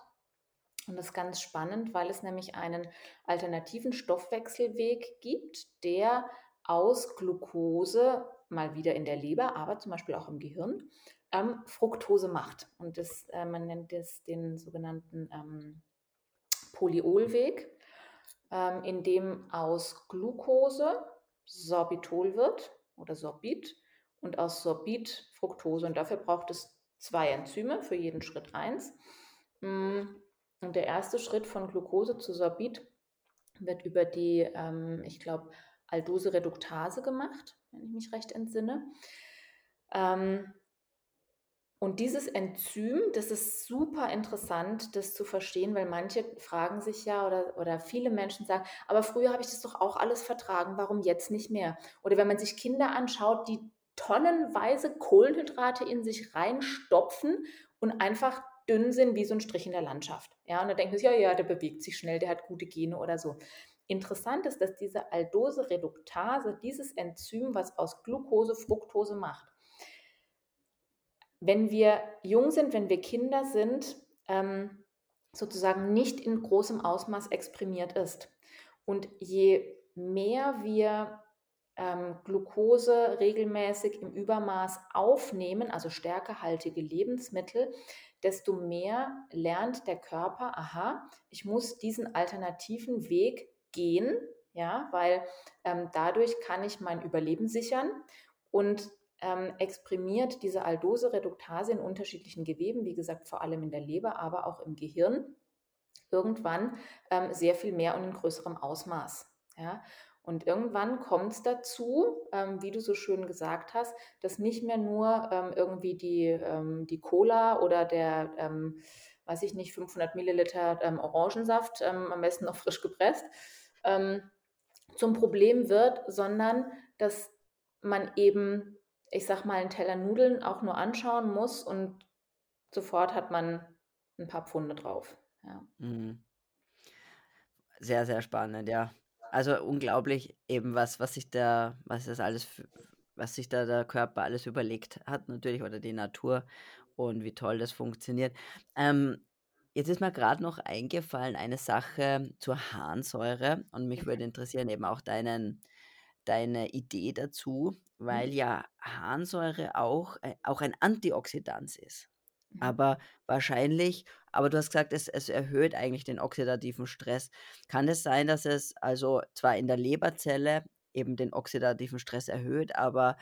Und das ist ganz spannend, weil es nämlich einen alternativen Stoffwechselweg gibt, der aus Glucose, mal wieder in der Leber, aber zum Beispiel auch im Gehirn, ähm, Fructose macht. Und das, äh, man nennt das den sogenannten ähm, Polyolweg, ähm, in dem aus Glucose Sorbitol wird oder Sorbit und aus Sorbit Fructose. Und dafür braucht es zwei Enzyme, für jeden Schritt eins. Mm, und der erste Schritt von Glucose zu Sorbit wird über die, ähm, ich glaube, Aldose-Reduktase gemacht, wenn ich mich recht entsinne. Ähm, und dieses Enzym, das ist super interessant, das zu verstehen, weil manche fragen sich ja oder, oder viele Menschen sagen, aber früher habe ich das doch auch alles vertragen, warum jetzt nicht mehr? Oder wenn man sich Kinder anschaut, die tonnenweise Kohlenhydrate in sich reinstopfen und einfach dünn sind wie so ein Strich in der Landschaft. Ja, und dann denken sie, ja, ja, der bewegt sich schnell, der hat gute Gene oder so. Interessant ist, dass diese Aldose-Reduktase, dieses Enzym, was aus Glucose Fructose macht, wenn wir jung sind, wenn wir Kinder sind, ähm, sozusagen nicht in großem Ausmaß exprimiert ist. Und je mehr wir ähm, Glucose regelmäßig im Übermaß aufnehmen, also stärkehaltige Lebensmittel, desto mehr lernt der Körper, aha, ich muss diesen alternativen Weg gehen, ja, weil ähm, dadurch kann ich mein Überleben sichern und ähm, exprimiert diese Aldose-Reduktase in unterschiedlichen Geweben, wie gesagt, vor allem in der Leber, aber auch im Gehirn, irgendwann ähm, sehr viel mehr und in größerem Ausmaß. Ja? Und irgendwann kommt es dazu, ähm, wie du so schön gesagt hast, dass nicht mehr nur ähm, irgendwie die, ähm, die Cola oder der, ähm, weiß ich nicht, 500 Milliliter ähm, Orangensaft, am besten noch frisch gepresst, zum Problem wird, sondern dass man eben ich sag mal, einen Teller Nudeln auch nur anschauen muss und sofort hat man ein paar Pfunde drauf. Ja. Mhm. Sehr, sehr spannend, ja. Also unglaublich eben was, was sich da, was das alles, was sich da der Körper alles überlegt hat, natürlich, oder die Natur und wie toll das funktioniert. Ähm, jetzt ist mir gerade noch eingefallen, eine Sache zur Harnsäure und mich würde interessieren eben auch deinen, deine Idee dazu, weil ja Harnsäure auch, äh, auch ein Antioxidant ist. Aber wahrscheinlich, aber du hast gesagt, es, es erhöht eigentlich den oxidativen Stress. Kann es sein, dass es also zwar in der Leberzelle eben den oxidativen Stress erhöht, aber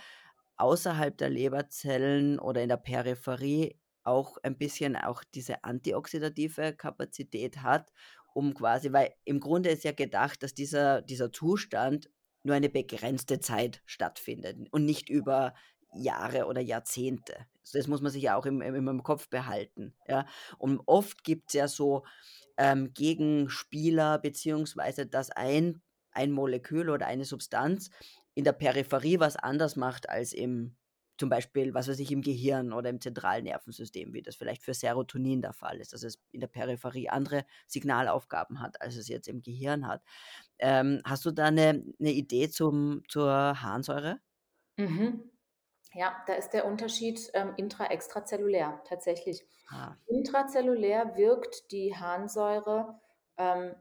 außerhalb der Leberzellen oder in der Peripherie auch ein bisschen auch diese antioxidative Kapazität hat, um quasi, weil im Grunde ist ja gedacht, dass dieser, dieser Zustand nur eine begrenzte Zeit stattfindet und nicht über Jahre oder Jahrzehnte. Das muss man sich ja auch im, im, im Kopf behalten. Ja? Und oft gibt es ja so ähm, Gegenspieler, beziehungsweise dass ein, ein Molekül oder eine Substanz in der Peripherie was anders macht als im zum Beispiel, was weiß ich, im Gehirn oder im zentralen Nervensystem, wie das vielleicht für Serotonin der Fall ist, dass es in der Peripherie andere Signalaufgaben hat, als es jetzt im Gehirn hat. Ähm, hast du da eine, eine Idee zum, zur Harnsäure? Mhm. Ja, da ist der Unterschied ähm, intra-extrazellulär tatsächlich. Ah. Intrazellulär wirkt die Harnsäure ähm,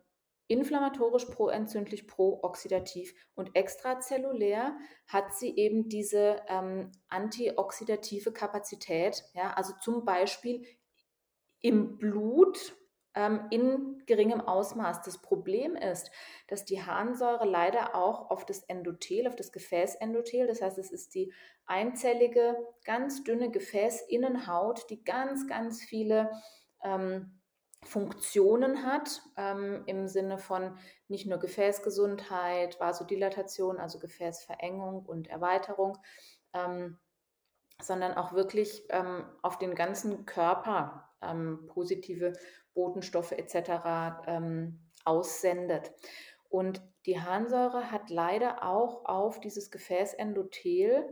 inflammatorisch, proentzündlich, prooxidativ und extrazellulär hat sie eben diese ähm, antioxidative Kapazität, ja, also zum Beispiel im Blut ähm, in geringem Ausmaß. Das Problem ist, dass die Harnsäure leider auch auf das Endothel, auf das Gefäßendothel, das heißt, es ist die einzellige, ganz dünne Gefäßinnenhaut, die ganz, ganz viele ähm, Funktionen hat, ähm, im Sinne von nicht nur Gefäßgesundheit, Vasodilatation, also Gefäßverengung und Erweiterung, ähm, sondern auch wirklich ähm, auf den ganzen Körper ähm, positive Botenstoffe etc. Ähm, aussendet. Und die Harnsäure hat leider auch auf dieses Gefäßendothel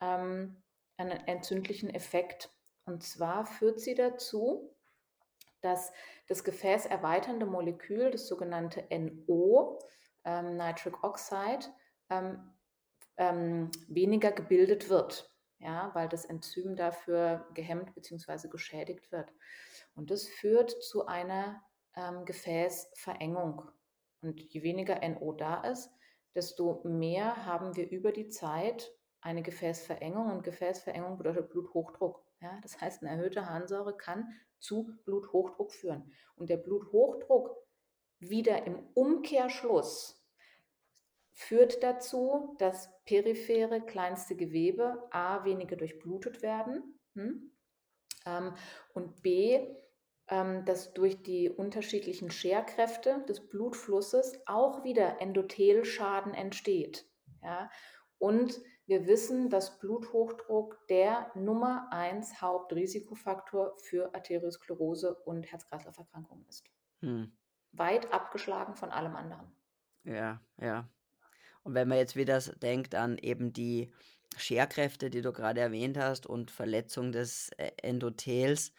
ähm, einen entzündlichen Effekt. Und zwar führt sie dazu, dass das Gefäß erweiternde Molekül, das sogenannte NO, ähm, Nitric Oxide, ähm, ähm, weniger gebildet wird, ja, weil das Enzym dafür gehemmt bzw. geschädigt wird. Und das führt zu einer ähm, Gefäßverengung. Und je weniger NO da ist, desto mehr haben wir über die Zeit eine Gefäßverengung. Und Gefäßverengung bedeutet Bluthochdruck. Ja, das heißt, eine erhöhte Harnsäure kann zu Bluthochdruck führen. Und der Bluthochdruck wieder im Umkehrschluss führt dazu, dass periphere kleinste Gewebe a weniger durchblutet werden hm? ähm, und b ähm, dass durch die unterschiedlichen Scherkräfte des Blutflusses auch wieder Endothelschaden entsteht. Ja? Und wir wissen, dass Bluthochdruck der Nummer eins Hauptrisikofaktor für Arteriosklerose und Herz-Kreislauf-Erkrankungen ist. Hm. Weit abgeschlagen von allem anderen. Ja, ja. Und wenn man jetzt wieder denkt an eben die Scherkräfte, die du gerade erwähnt hast und Verletzung des äh, Endothels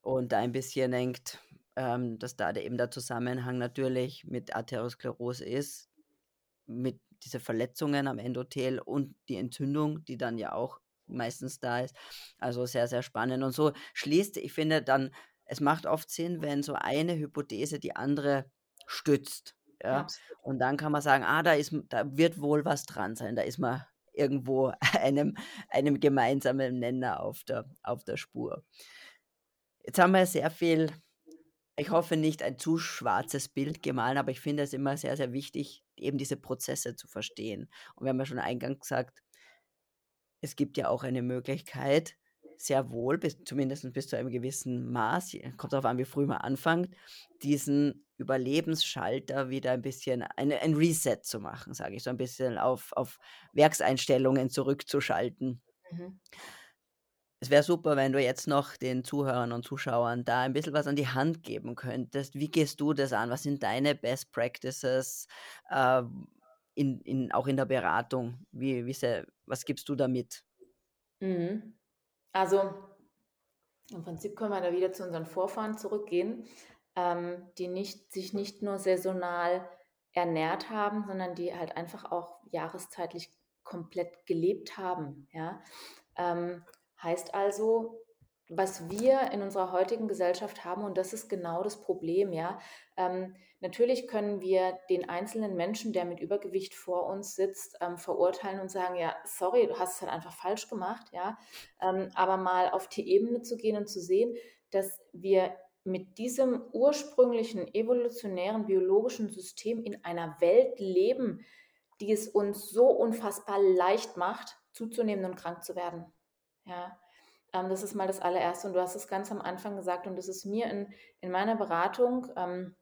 und da ein bisschen denkt, ähm, dass da eben der Zusammenhang natürlich mit Arteriosklerose ist, mit diese Verletzungen am Endothel und die Entzündung, die dann ja auch meistens da ist. Also sehr, sehr spannend. Und so schließt, ich finde dann, es macht oft Sinn, wenn so eine Hypothese die andere stützt. Ja? Und dann kann man sagen, ah, da, ist, da wird wohl was dran sein, da ist man irgendwo einem, einem gemeinsamen Nenner auf der, auf der Spur. Jetzt haben wir sehr viel, ich hoffe nicht ein zu schwarzes Bild gemahlen, aber ich finde es immer sehr, sehr wichtig, eben diese Prozesse zu verstehen. Und wir haben ja schon eingangs gesagt, es gibt ja auch eine Möglichkeit, sehr wohl, bis, zumindest bis zu einem gewissen Maß, kommt darauf an, wie früh man anfängt, diesen Überlebensschalter wieder ein bisschen ein, ein Reset zu machen, sage ich, so ein bisschen auf, auf Werkseinstellungen zurückzuschalten. Mhm. Es wäre super, wenn du jetzt noch den Zuhörern und Zuschauern da ein bisschen was an die Hand geben könntest. Wie gehst du das an? Was sind deine Best Practices, äh, in, in, auch in der Beratung? Wie, wie sehr, was gibst du da mit? Mhm. Also im Prinzip können wir da wieder zu unseren Vorfahren zurückgehen, ähm, die nicht, sich nicht nur saisonal ernährt haben, sondern die halt einfach auch jahreszeitlich komplett gelebt haben. Ja? Ähm, Heißt also, was wir in unserer heutigen Gesellschaft haben, und das ist genau das Problem, ja. Ähm, natürlich können wir den einzelnen Menschen, der mit Übergewicht vor uns sitzt, ähm, verurteilen und sagen, ja, sorry, du hast es halt einfach falsch gemacht, ja. Ähm, aber mal auf die Ebene zu gehen und zu sehen, dass wir mit diesem ursprünglichen evolutionären biologischen System in einer Welt leben, die es uns so unfassbar leicht macht, zuzunehmen und krank zu werden. Ja, ähm, das ist mal das allererste. Und du hast es ganz am Anfang gesagt, und das ist mir in, in meiner Beratung, ähm,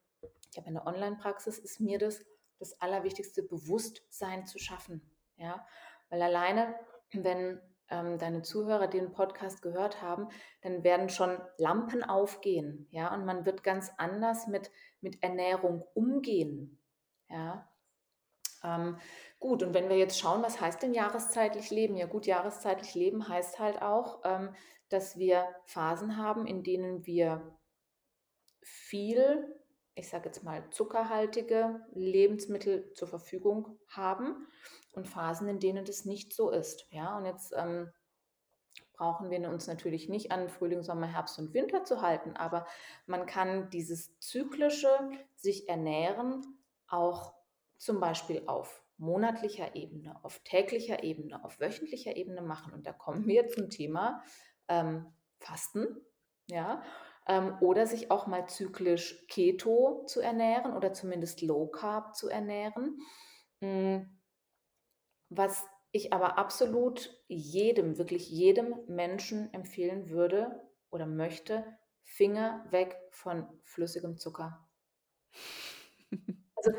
ich habe eine Online-Praxis, ist mir das das Allerwichtigste, Bewusstsein zu schaffen. Ja, weil alleine, wenn ähm, deine Zuhörer den Podcast gehört haben, dann werden schon Lampen aufgehen. Ja, und man wird ganz anders mit, mit Ernährung umgehen. Ja, ähm, gut, und wenn wir jetzt schauen, was heißt denn jahreszeitlich leben? Ja gut, jahreszeitlich leben heißt halt auch, ähm, dass wir Phasen haben, in denen wir viel, ich sage jetzt mal, zuckerhaltige Lebensmittel zur Verfügung haben und Phasen, in denen das nicht so ist. Ja, und jetzt ähm, brauchen wir uns natürlich nicht an Frühling, Sommer, Herbst und Winter zu halten, aber man kann dieses zyklische sich ernähren auch zum Beispiel auf monatlicher Ebene, auf täglicher Ebene, auf wöchentlicher Ebene machen. Und da kommen wir zum Thema ähm, Fasten, ja, ähm, oder sich auch mal zyklisch Keto zu ernähren oder zumindest Low Carb zu ernähren. Hm, was ich aber absolut jedem, wirklich jedem Menschen empfehlen würde oder möchte, Finger weg von flüssigem Zucker. Also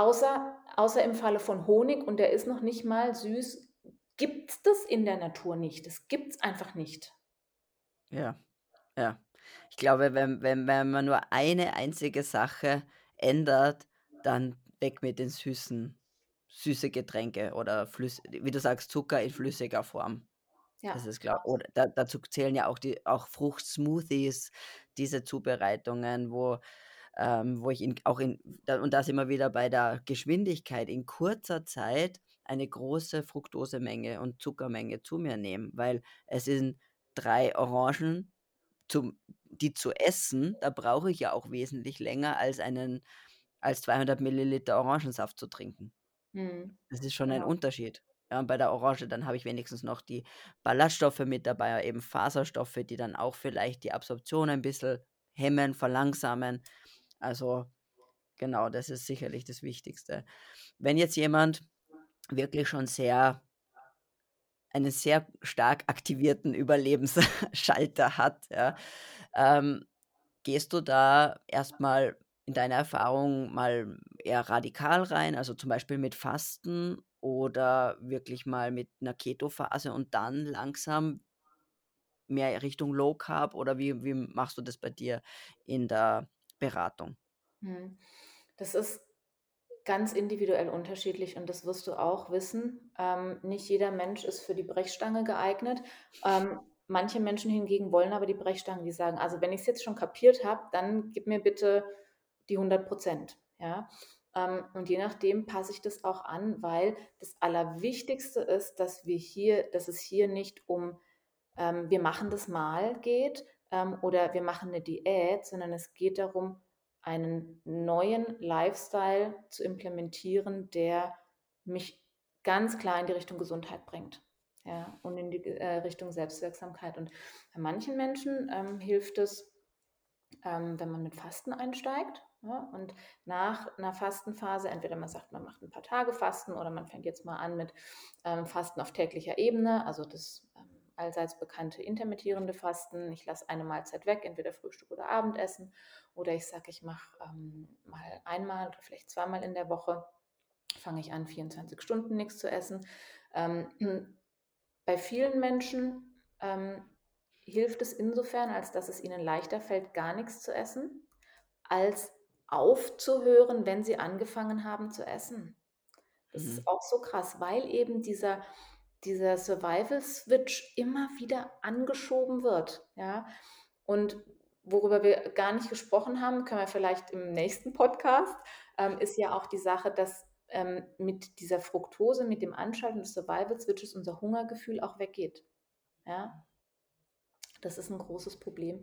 außer, außer im Falle von Honig und der ist noch nicht mal süß, gibt es das in der Natur nicht. Das gibt es einfach nicht. Ja, ja. Ich glaube, wenn, wenn, wenn man nur eine einzige Sache ändert, dann weg mit den süßen, süße Getränke oder Flüss, wie du sagst, Zucker in flüssiger Form. Das Ja. ist klar. Oder da, dazu zählen ja auch die auch Fruchtsmoothies, diese Zubereitungen, wo, ähm, wo ich in, auch in, und da sind wir wieder bei der Geschwindigkeit, in kurzer Zeit eine große Fructosemenge und Zuckermenge zu mir nehme, weil es sind drei Orangen zum, die zu essen, da brauche ich ja auch wesentlich länger als einen, als 200 Milliliter Orangensaft zu trinken. Hm, Das ist schon ein genau. Unterschied. Ja, bei der Orange, dann habe ich wenigstens noch die Ballaststoffe mit dabei, eben Faserstoffe, die dann auch vielleicht die Absorption ein bisschen hemmen, verlangsamen. Also genau, das ist sicherlich das Wichtigste. Wenn jetzt jemand wirklich schon sehr einen sehr stark aktivierten Überlebensschalter hat, ja, ähm, gehst du da erstmal in deiner Erfahrung mal eher radikal rein, also zum Beispiel mit Fasten oder wirklich mal mit einer Keto-Phase und dann langsam mehr Richtung Low Carb oder wie, wie machst du das bei dir in der Beratung? Hm. Das ist ganz individuell unterschiedlich und das wirst du auch wissen. Ähm, nicht jeder Mensch ist für die Brechstange geeignet. Ähm, manche Menschen hingegen wollen aber die Brechstange, die sagen, also wenn ich es jetzt schon kapiert habe, dann gib mir bitte die 100 Prozent. Ja? Ähm, und je nachdem passe ich das auch an, weil das Allerwichtigste ist, dass wir hier, dass es hier nicht um ähm, wir machen das mal geht ähm, oder wir machen eine Diät, sondern es geht darum, einen neuen Lifestyle zu implementieren, der mich ganz klar in die Richtung Gesundheit bringt. Ja, und in die äh, Richtung Selbstwirksamkeit. Und bei manchen Menschen ähm, hilft es, ähm, wenn man mit Fasten einsteigt. Ja, und nach einer Fastenphase, entweder man sagt, man macht ein paar Tage Fasten oder man fängt jetzt mal an mit ähm, Fasten auf täglicher Ebene, also das allseits bekannte intermittierende Fasten. Ich lasse eine Mahlzeit weg, entweder Frühstück oder Abendessen. Oder ich sage, ich mache ähm, mal einmal oder vielleicht zweimal in der Woche, fange ich an, 24 Stunden nichts zu essen. Ähm, bei vielen Menschen ähm, hilft es insofern, als dass es ihnen leichter fällt, gar nichts zu essen, als aufzuhören, wenn sie angefangen haben zu essen. Das Mhm. ist auch so krass, weil eben dieser, dieser Survival-Switch immer wieder angeschoben wird. Ja? Und worüber wir gar nicht gesprochen haben, können wir vielleicht im nächsten Podcast, ähm, ist ja auch die Sache, dass ähm, mit dieser Fructose, mit dem Anschalten des Survival-Switches unser Hungergefühl auch weggeht. Ja? Das ist ein großes Problem.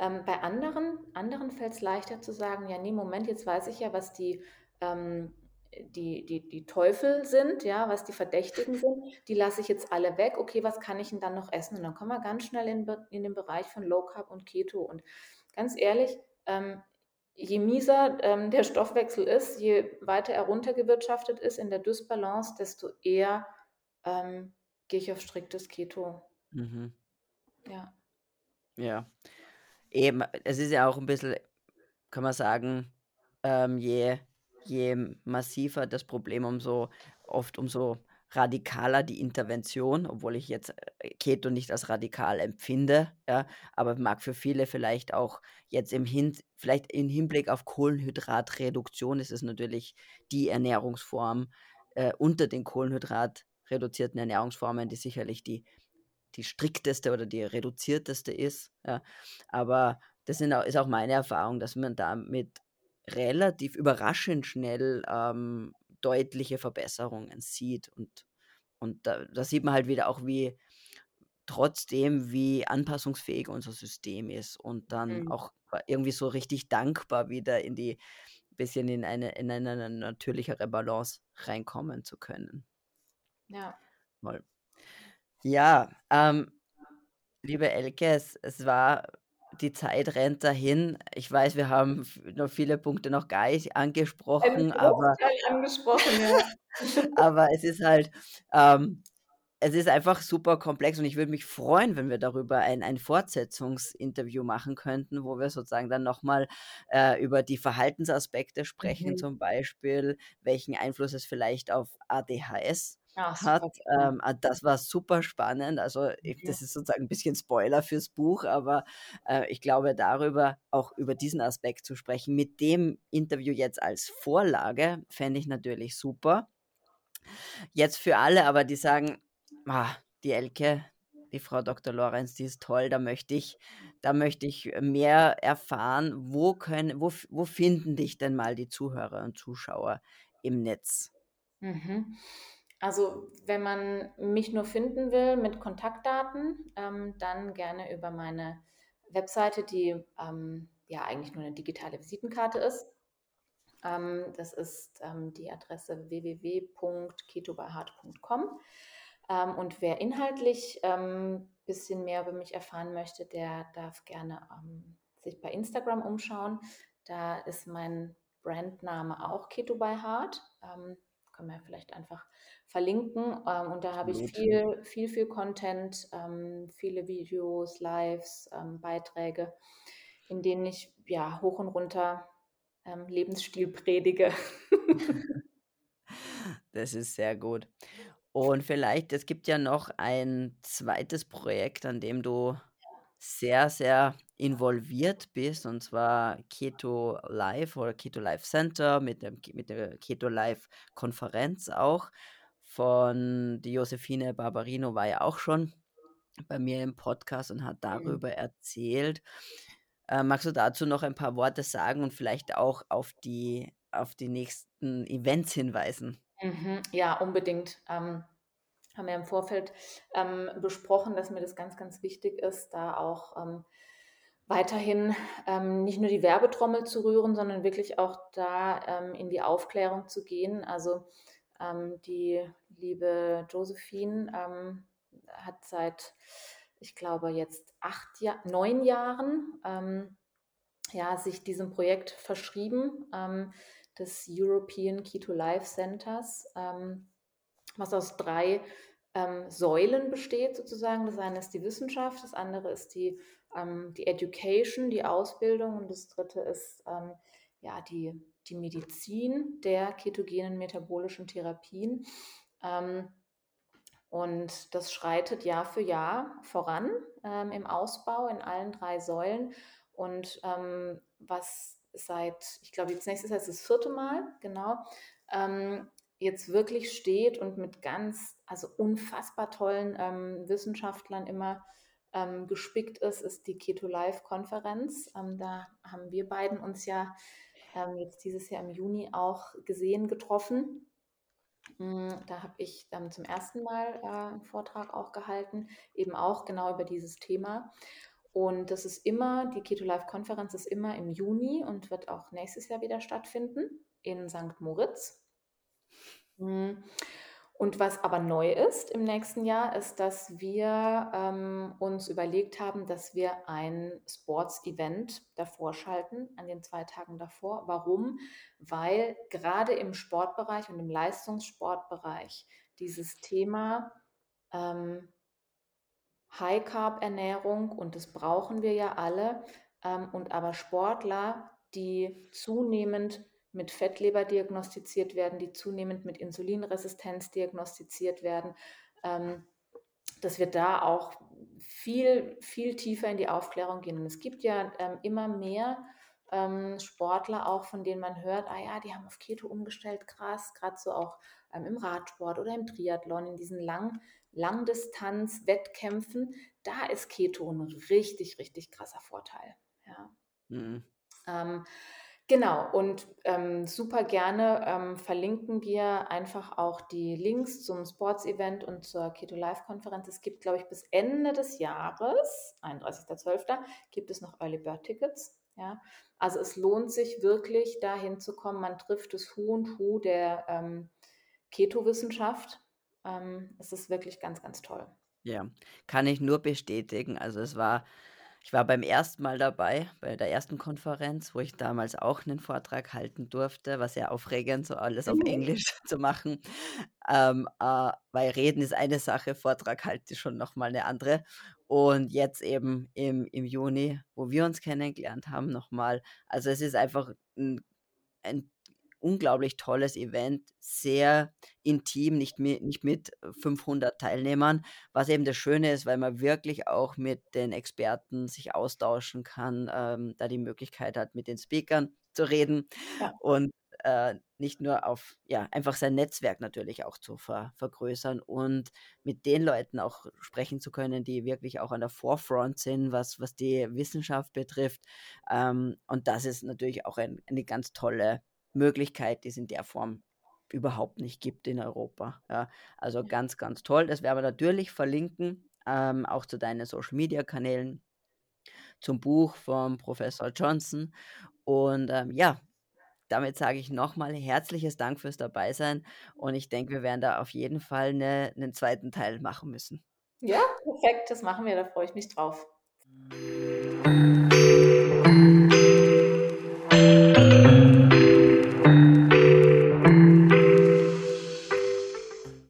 Ähm, bei anderen, anderen fällt es leichter zu sagen, ja, nee, Moment, jetzt weiß ich ja, was die, ähm, die, die, die Teufel sind, ja, was die Verdächtigen sind, die lasse ich jetzt alle weg. Okay, was kann ich denn dann noch essen? Und dann kommen wir ganz schnell in, in den Bereich von Low Carb und Keto. Und ganz ehrlich, ähm, je mieser ähm, der Stoffwechsel ist, je weiter er runtergewirtschaftet ist in der Dysbalance, desto eher ähm, gehe ich auf striktes Keto. Mhm. Ja. Ja. Eben, es ist ja auch ein bisschen, kann man sagen, ähm, je, je massiver das Problem, umso oft umso radikaler die Intervention, obwohl ich jetzt äh, Keto nicht als radikal empfinde, ja, aber mag für viele vielleicht auch jetzt im Hin, vielleicht im Hinblick auf Kohlenhydratreduktion ist es natürlich die Ernährungsform äh, unter den Kohlenhydratreduzierten Ernährungsformen, die sicherlich die die strikteste oder die reduzierteste ist. Ja. Aber das sind auch, ist auch meine Erfahrung, dass man damit relativ überraschend schnell ähm, deutliche Verbesserungen sieht. Und, und da, da sieht man halt wieder auch, wie, trotzdem, wie anpassungsfähig unser System ist und dann Mhm. auch irgendwie so richtig dankbar wieder in die bisschen in eine in eine natürlichere Balance reinkommen zu können. Ja. Voll. Ja, ähm, liebe Elke, es es war die Zeit rennt dahin. Ich weiß, wir haben noch viele Punkte noch gar nicht angesprochen, aber angesprochen, ja. aber es ist halt, ähm es ist einfach super komplex und ich würde mich freuen, wenn wir darüber ein ein Fortsetzungsinterview machen könnten, wo wir sozusagen dann noch mal, äh, über die Verhaltensaspekte sprechen, Mhm. zum Beispiel, welchen Einfluss es vielleicht auf ADHS Ah, hat. Ähm, ah, das war super spannend. Also, i Mhm. das ist sozusagen 'n bisschen Spoiler fürs Buch, aber, äh, ich glaube, darüber auch über diesen Aspekt zu sprechen mit dem Interview jetzt als Vorlage, fände ich natürlich super. Jetzt für alle aber, die sagen: „Ah, die Elke, die Frau Doktor Lorenz, die ist toll, da möchte ich da möchte ich mehr erfahren.“ Wo können wo wo finden dich denn mal die Zuhörer und Zuschauer im Netz? Mhm. Also, wenn man mich nur finden will mit Kontaktdaten, ähm, dann gerne über meine Webseite, die, ähm, ja eigentlich nur 'ne digitale Visitenkarte ist. Ähm, das ist, ähm, die Adresse www.ketobyheart.com. Ähm, und wer inhaltlich, ähm, bisschen mehr über mich erfahren möchte, der darf gerne, sich bei Instagram umschauen. Da ist mein Brandname auch Keto by Heart. Ähm, können wir vielleicht einfach verlinken. Ähm, und da habe ich viel viel, viel Content, ähm, viele Videos, Lives, ähm, Beiträge, in denen ich, ja, hoch und runter, ähm, Lebensstil predige. Das ist sehr gut. Und vielleicht es gibt ja noch ein 2. Projekt, an dem du. Sehr, sehr involviert bist, und zwar Keto Life oder Keto Life Center mit dem mit der Keto Life Konferenz auch von die Josephine Barbarino war ja auch schon bei mir im Podcast und hat Mhm. darüber erzählt. Äh, magst du dazu noch ein paar Worte sagen und vielleicht auch auf die auf die nächsten Events hinweisen? Mhm. Ja, unbedingt. Ähm, haben wir im Vorfeld, ähm, besprochen, dass mir das ganz, ganz wichtig ist, da auch, ähm, weiterhin, ähm, nicht nur die Werbetrommel zu rühren, sondern wirklich auch da, ähm, in die Aufklärung zu gehen. Also, ähm, die liebe Josephine, ähm, hat seit, ich glaube, jetzt 8 Ja 9 Jahren, ja, sich diesem Projekt verschrieben, des European Keto Life Centers, was aus 3, ähm, Säulen besteht sozusagen. Das eine ist die Wissenschaft, das andere ist die, ähm die Education, die Ausbildung und das 3. ist, ähm, ja, die die Medizin der ketogenen metabolischen Therapien. Ähm, und das schreitet Jahr für Jahr voran, ähm, im Ausbau in allen 3 Säulen. Und, ähm, was seit ich glaube, jetzt nächstes Jahr ist das 4. Mal, genau, ähm, jetzt wirklich steht und mit ganz also, unfassbar tollen, ähm, Wissenschaftlern immer, ähm, gespickt ist, ist die Keto Life Konferenz. Ähm, da haben wir beiden uns ja, ähm, jetzt dieses Jahr im Juni auch gesehen, getroffen. Hm, da habe ich dann zum 1. Mal, äh, 'n Vortrag auch gehalten, eben auch genau über dieses Thema. Und das ist immer die Keto Life Konferenz ist immer im Juni und wird auch nächstes Jahr wieder stattfinden in Sankt Moritz. Hm, und was aber neu ist im nächsten Jahr, ist, dass wir, ähm, uns überlegt haben, dass wir ein Sports-Event davor schalten, an den 2 Tagen davor. Warum? Weil grade im Sportbereich und im Leistungssportbereich dieses Thema, ähm High-Carb-Ernährung und das brauchen wir ja alle, ähm, und aber Sportler, die zunehmend mit Fettleber diagnostiziert werden, die zunehmend mit Insulinresistenz diagnostiziert werden, ähm, dass wir da auch viel, viel tiefer in die Aufklärung gehen. Und es gibt ja, ähm, immer mehr, ähm, Sportler auch, von denen man hört: „Ah ja, die haben auf Keto umgestellt, krass.“ Grad so auch, ähm, im Radsport oder im Triathlon, in diesen Lang Langdistanz-Wettkämpfen, da ist Keto 'n richtig, richtig krasser Vorteil, ja. Mhm. Genau und, ähm, super gerne, ähm, verlinken wir einfach auch die Links zum Sports-Event und zur Keto Live-Konferenz. Es gibt, glaube ich, bis Ende des Jahres, 31.12., gibt es noch Early Bird Tickets, ja. Also, es lohnt sich wirklich, da hinzukommen. Man trifft das Who und Who der, ähm, Keto-Wissenschaft. Ähm, es ist wirklich ganz, ganz toll. Ja, kann ich nur bestätigen. Also, es war ich war beim ersten Mal dabei, bei der ersten Konferenz, wo ich damals auch 'nen Vortrag halten durfte. War sehr aufregend, so alles auf Mhm. Englisch zu machen. Ähm, äh, weil Reden ist eine Sache, Vortrag halten ist schon noch mal 'ne andere. Und jetzt eben im im Juni, wo wir uns kennengelernt haben, noch mal. Also, es ist einfach 'n ein unglaublich tolles Event, sehr intim, nicht mi nicht mit 500 Teilnehmern, was eben das Schöne ist, weil man wirklich auch mit den Experten sich austauschen kann, ähm, da die Möglichkeit hat, mit den Speakern zu reden Ja. und, äh, nicht nur auf ja, einfach sein Netzwerk natürlich auch zu ver vergrößern und mit den Leuten auch sprechen zu können, die wirklich auch an der Forefront sind, was was die Wissenschaft betrifft. Ähm, und das ist natürlich auch ein eine ganz tolle Möglichkeit, die es in der Form überhaupt nicht gibt in Europa, ja. Also, ganz, ganz toll. Das werden wir natürlich verlinken, ähm, auch zu deinen Social-Media-Kanälen zum Buch vom Professor Johnson. Und, ähm, ja, damit sage ich noch mal herzliches Dank fürs Dabeisein und ich denke, wir werden da auf jeden Fall 'ne 'nen 2. Teil machen müssen. Ja, perfekt, das machen wir, da freue ich mich drauf.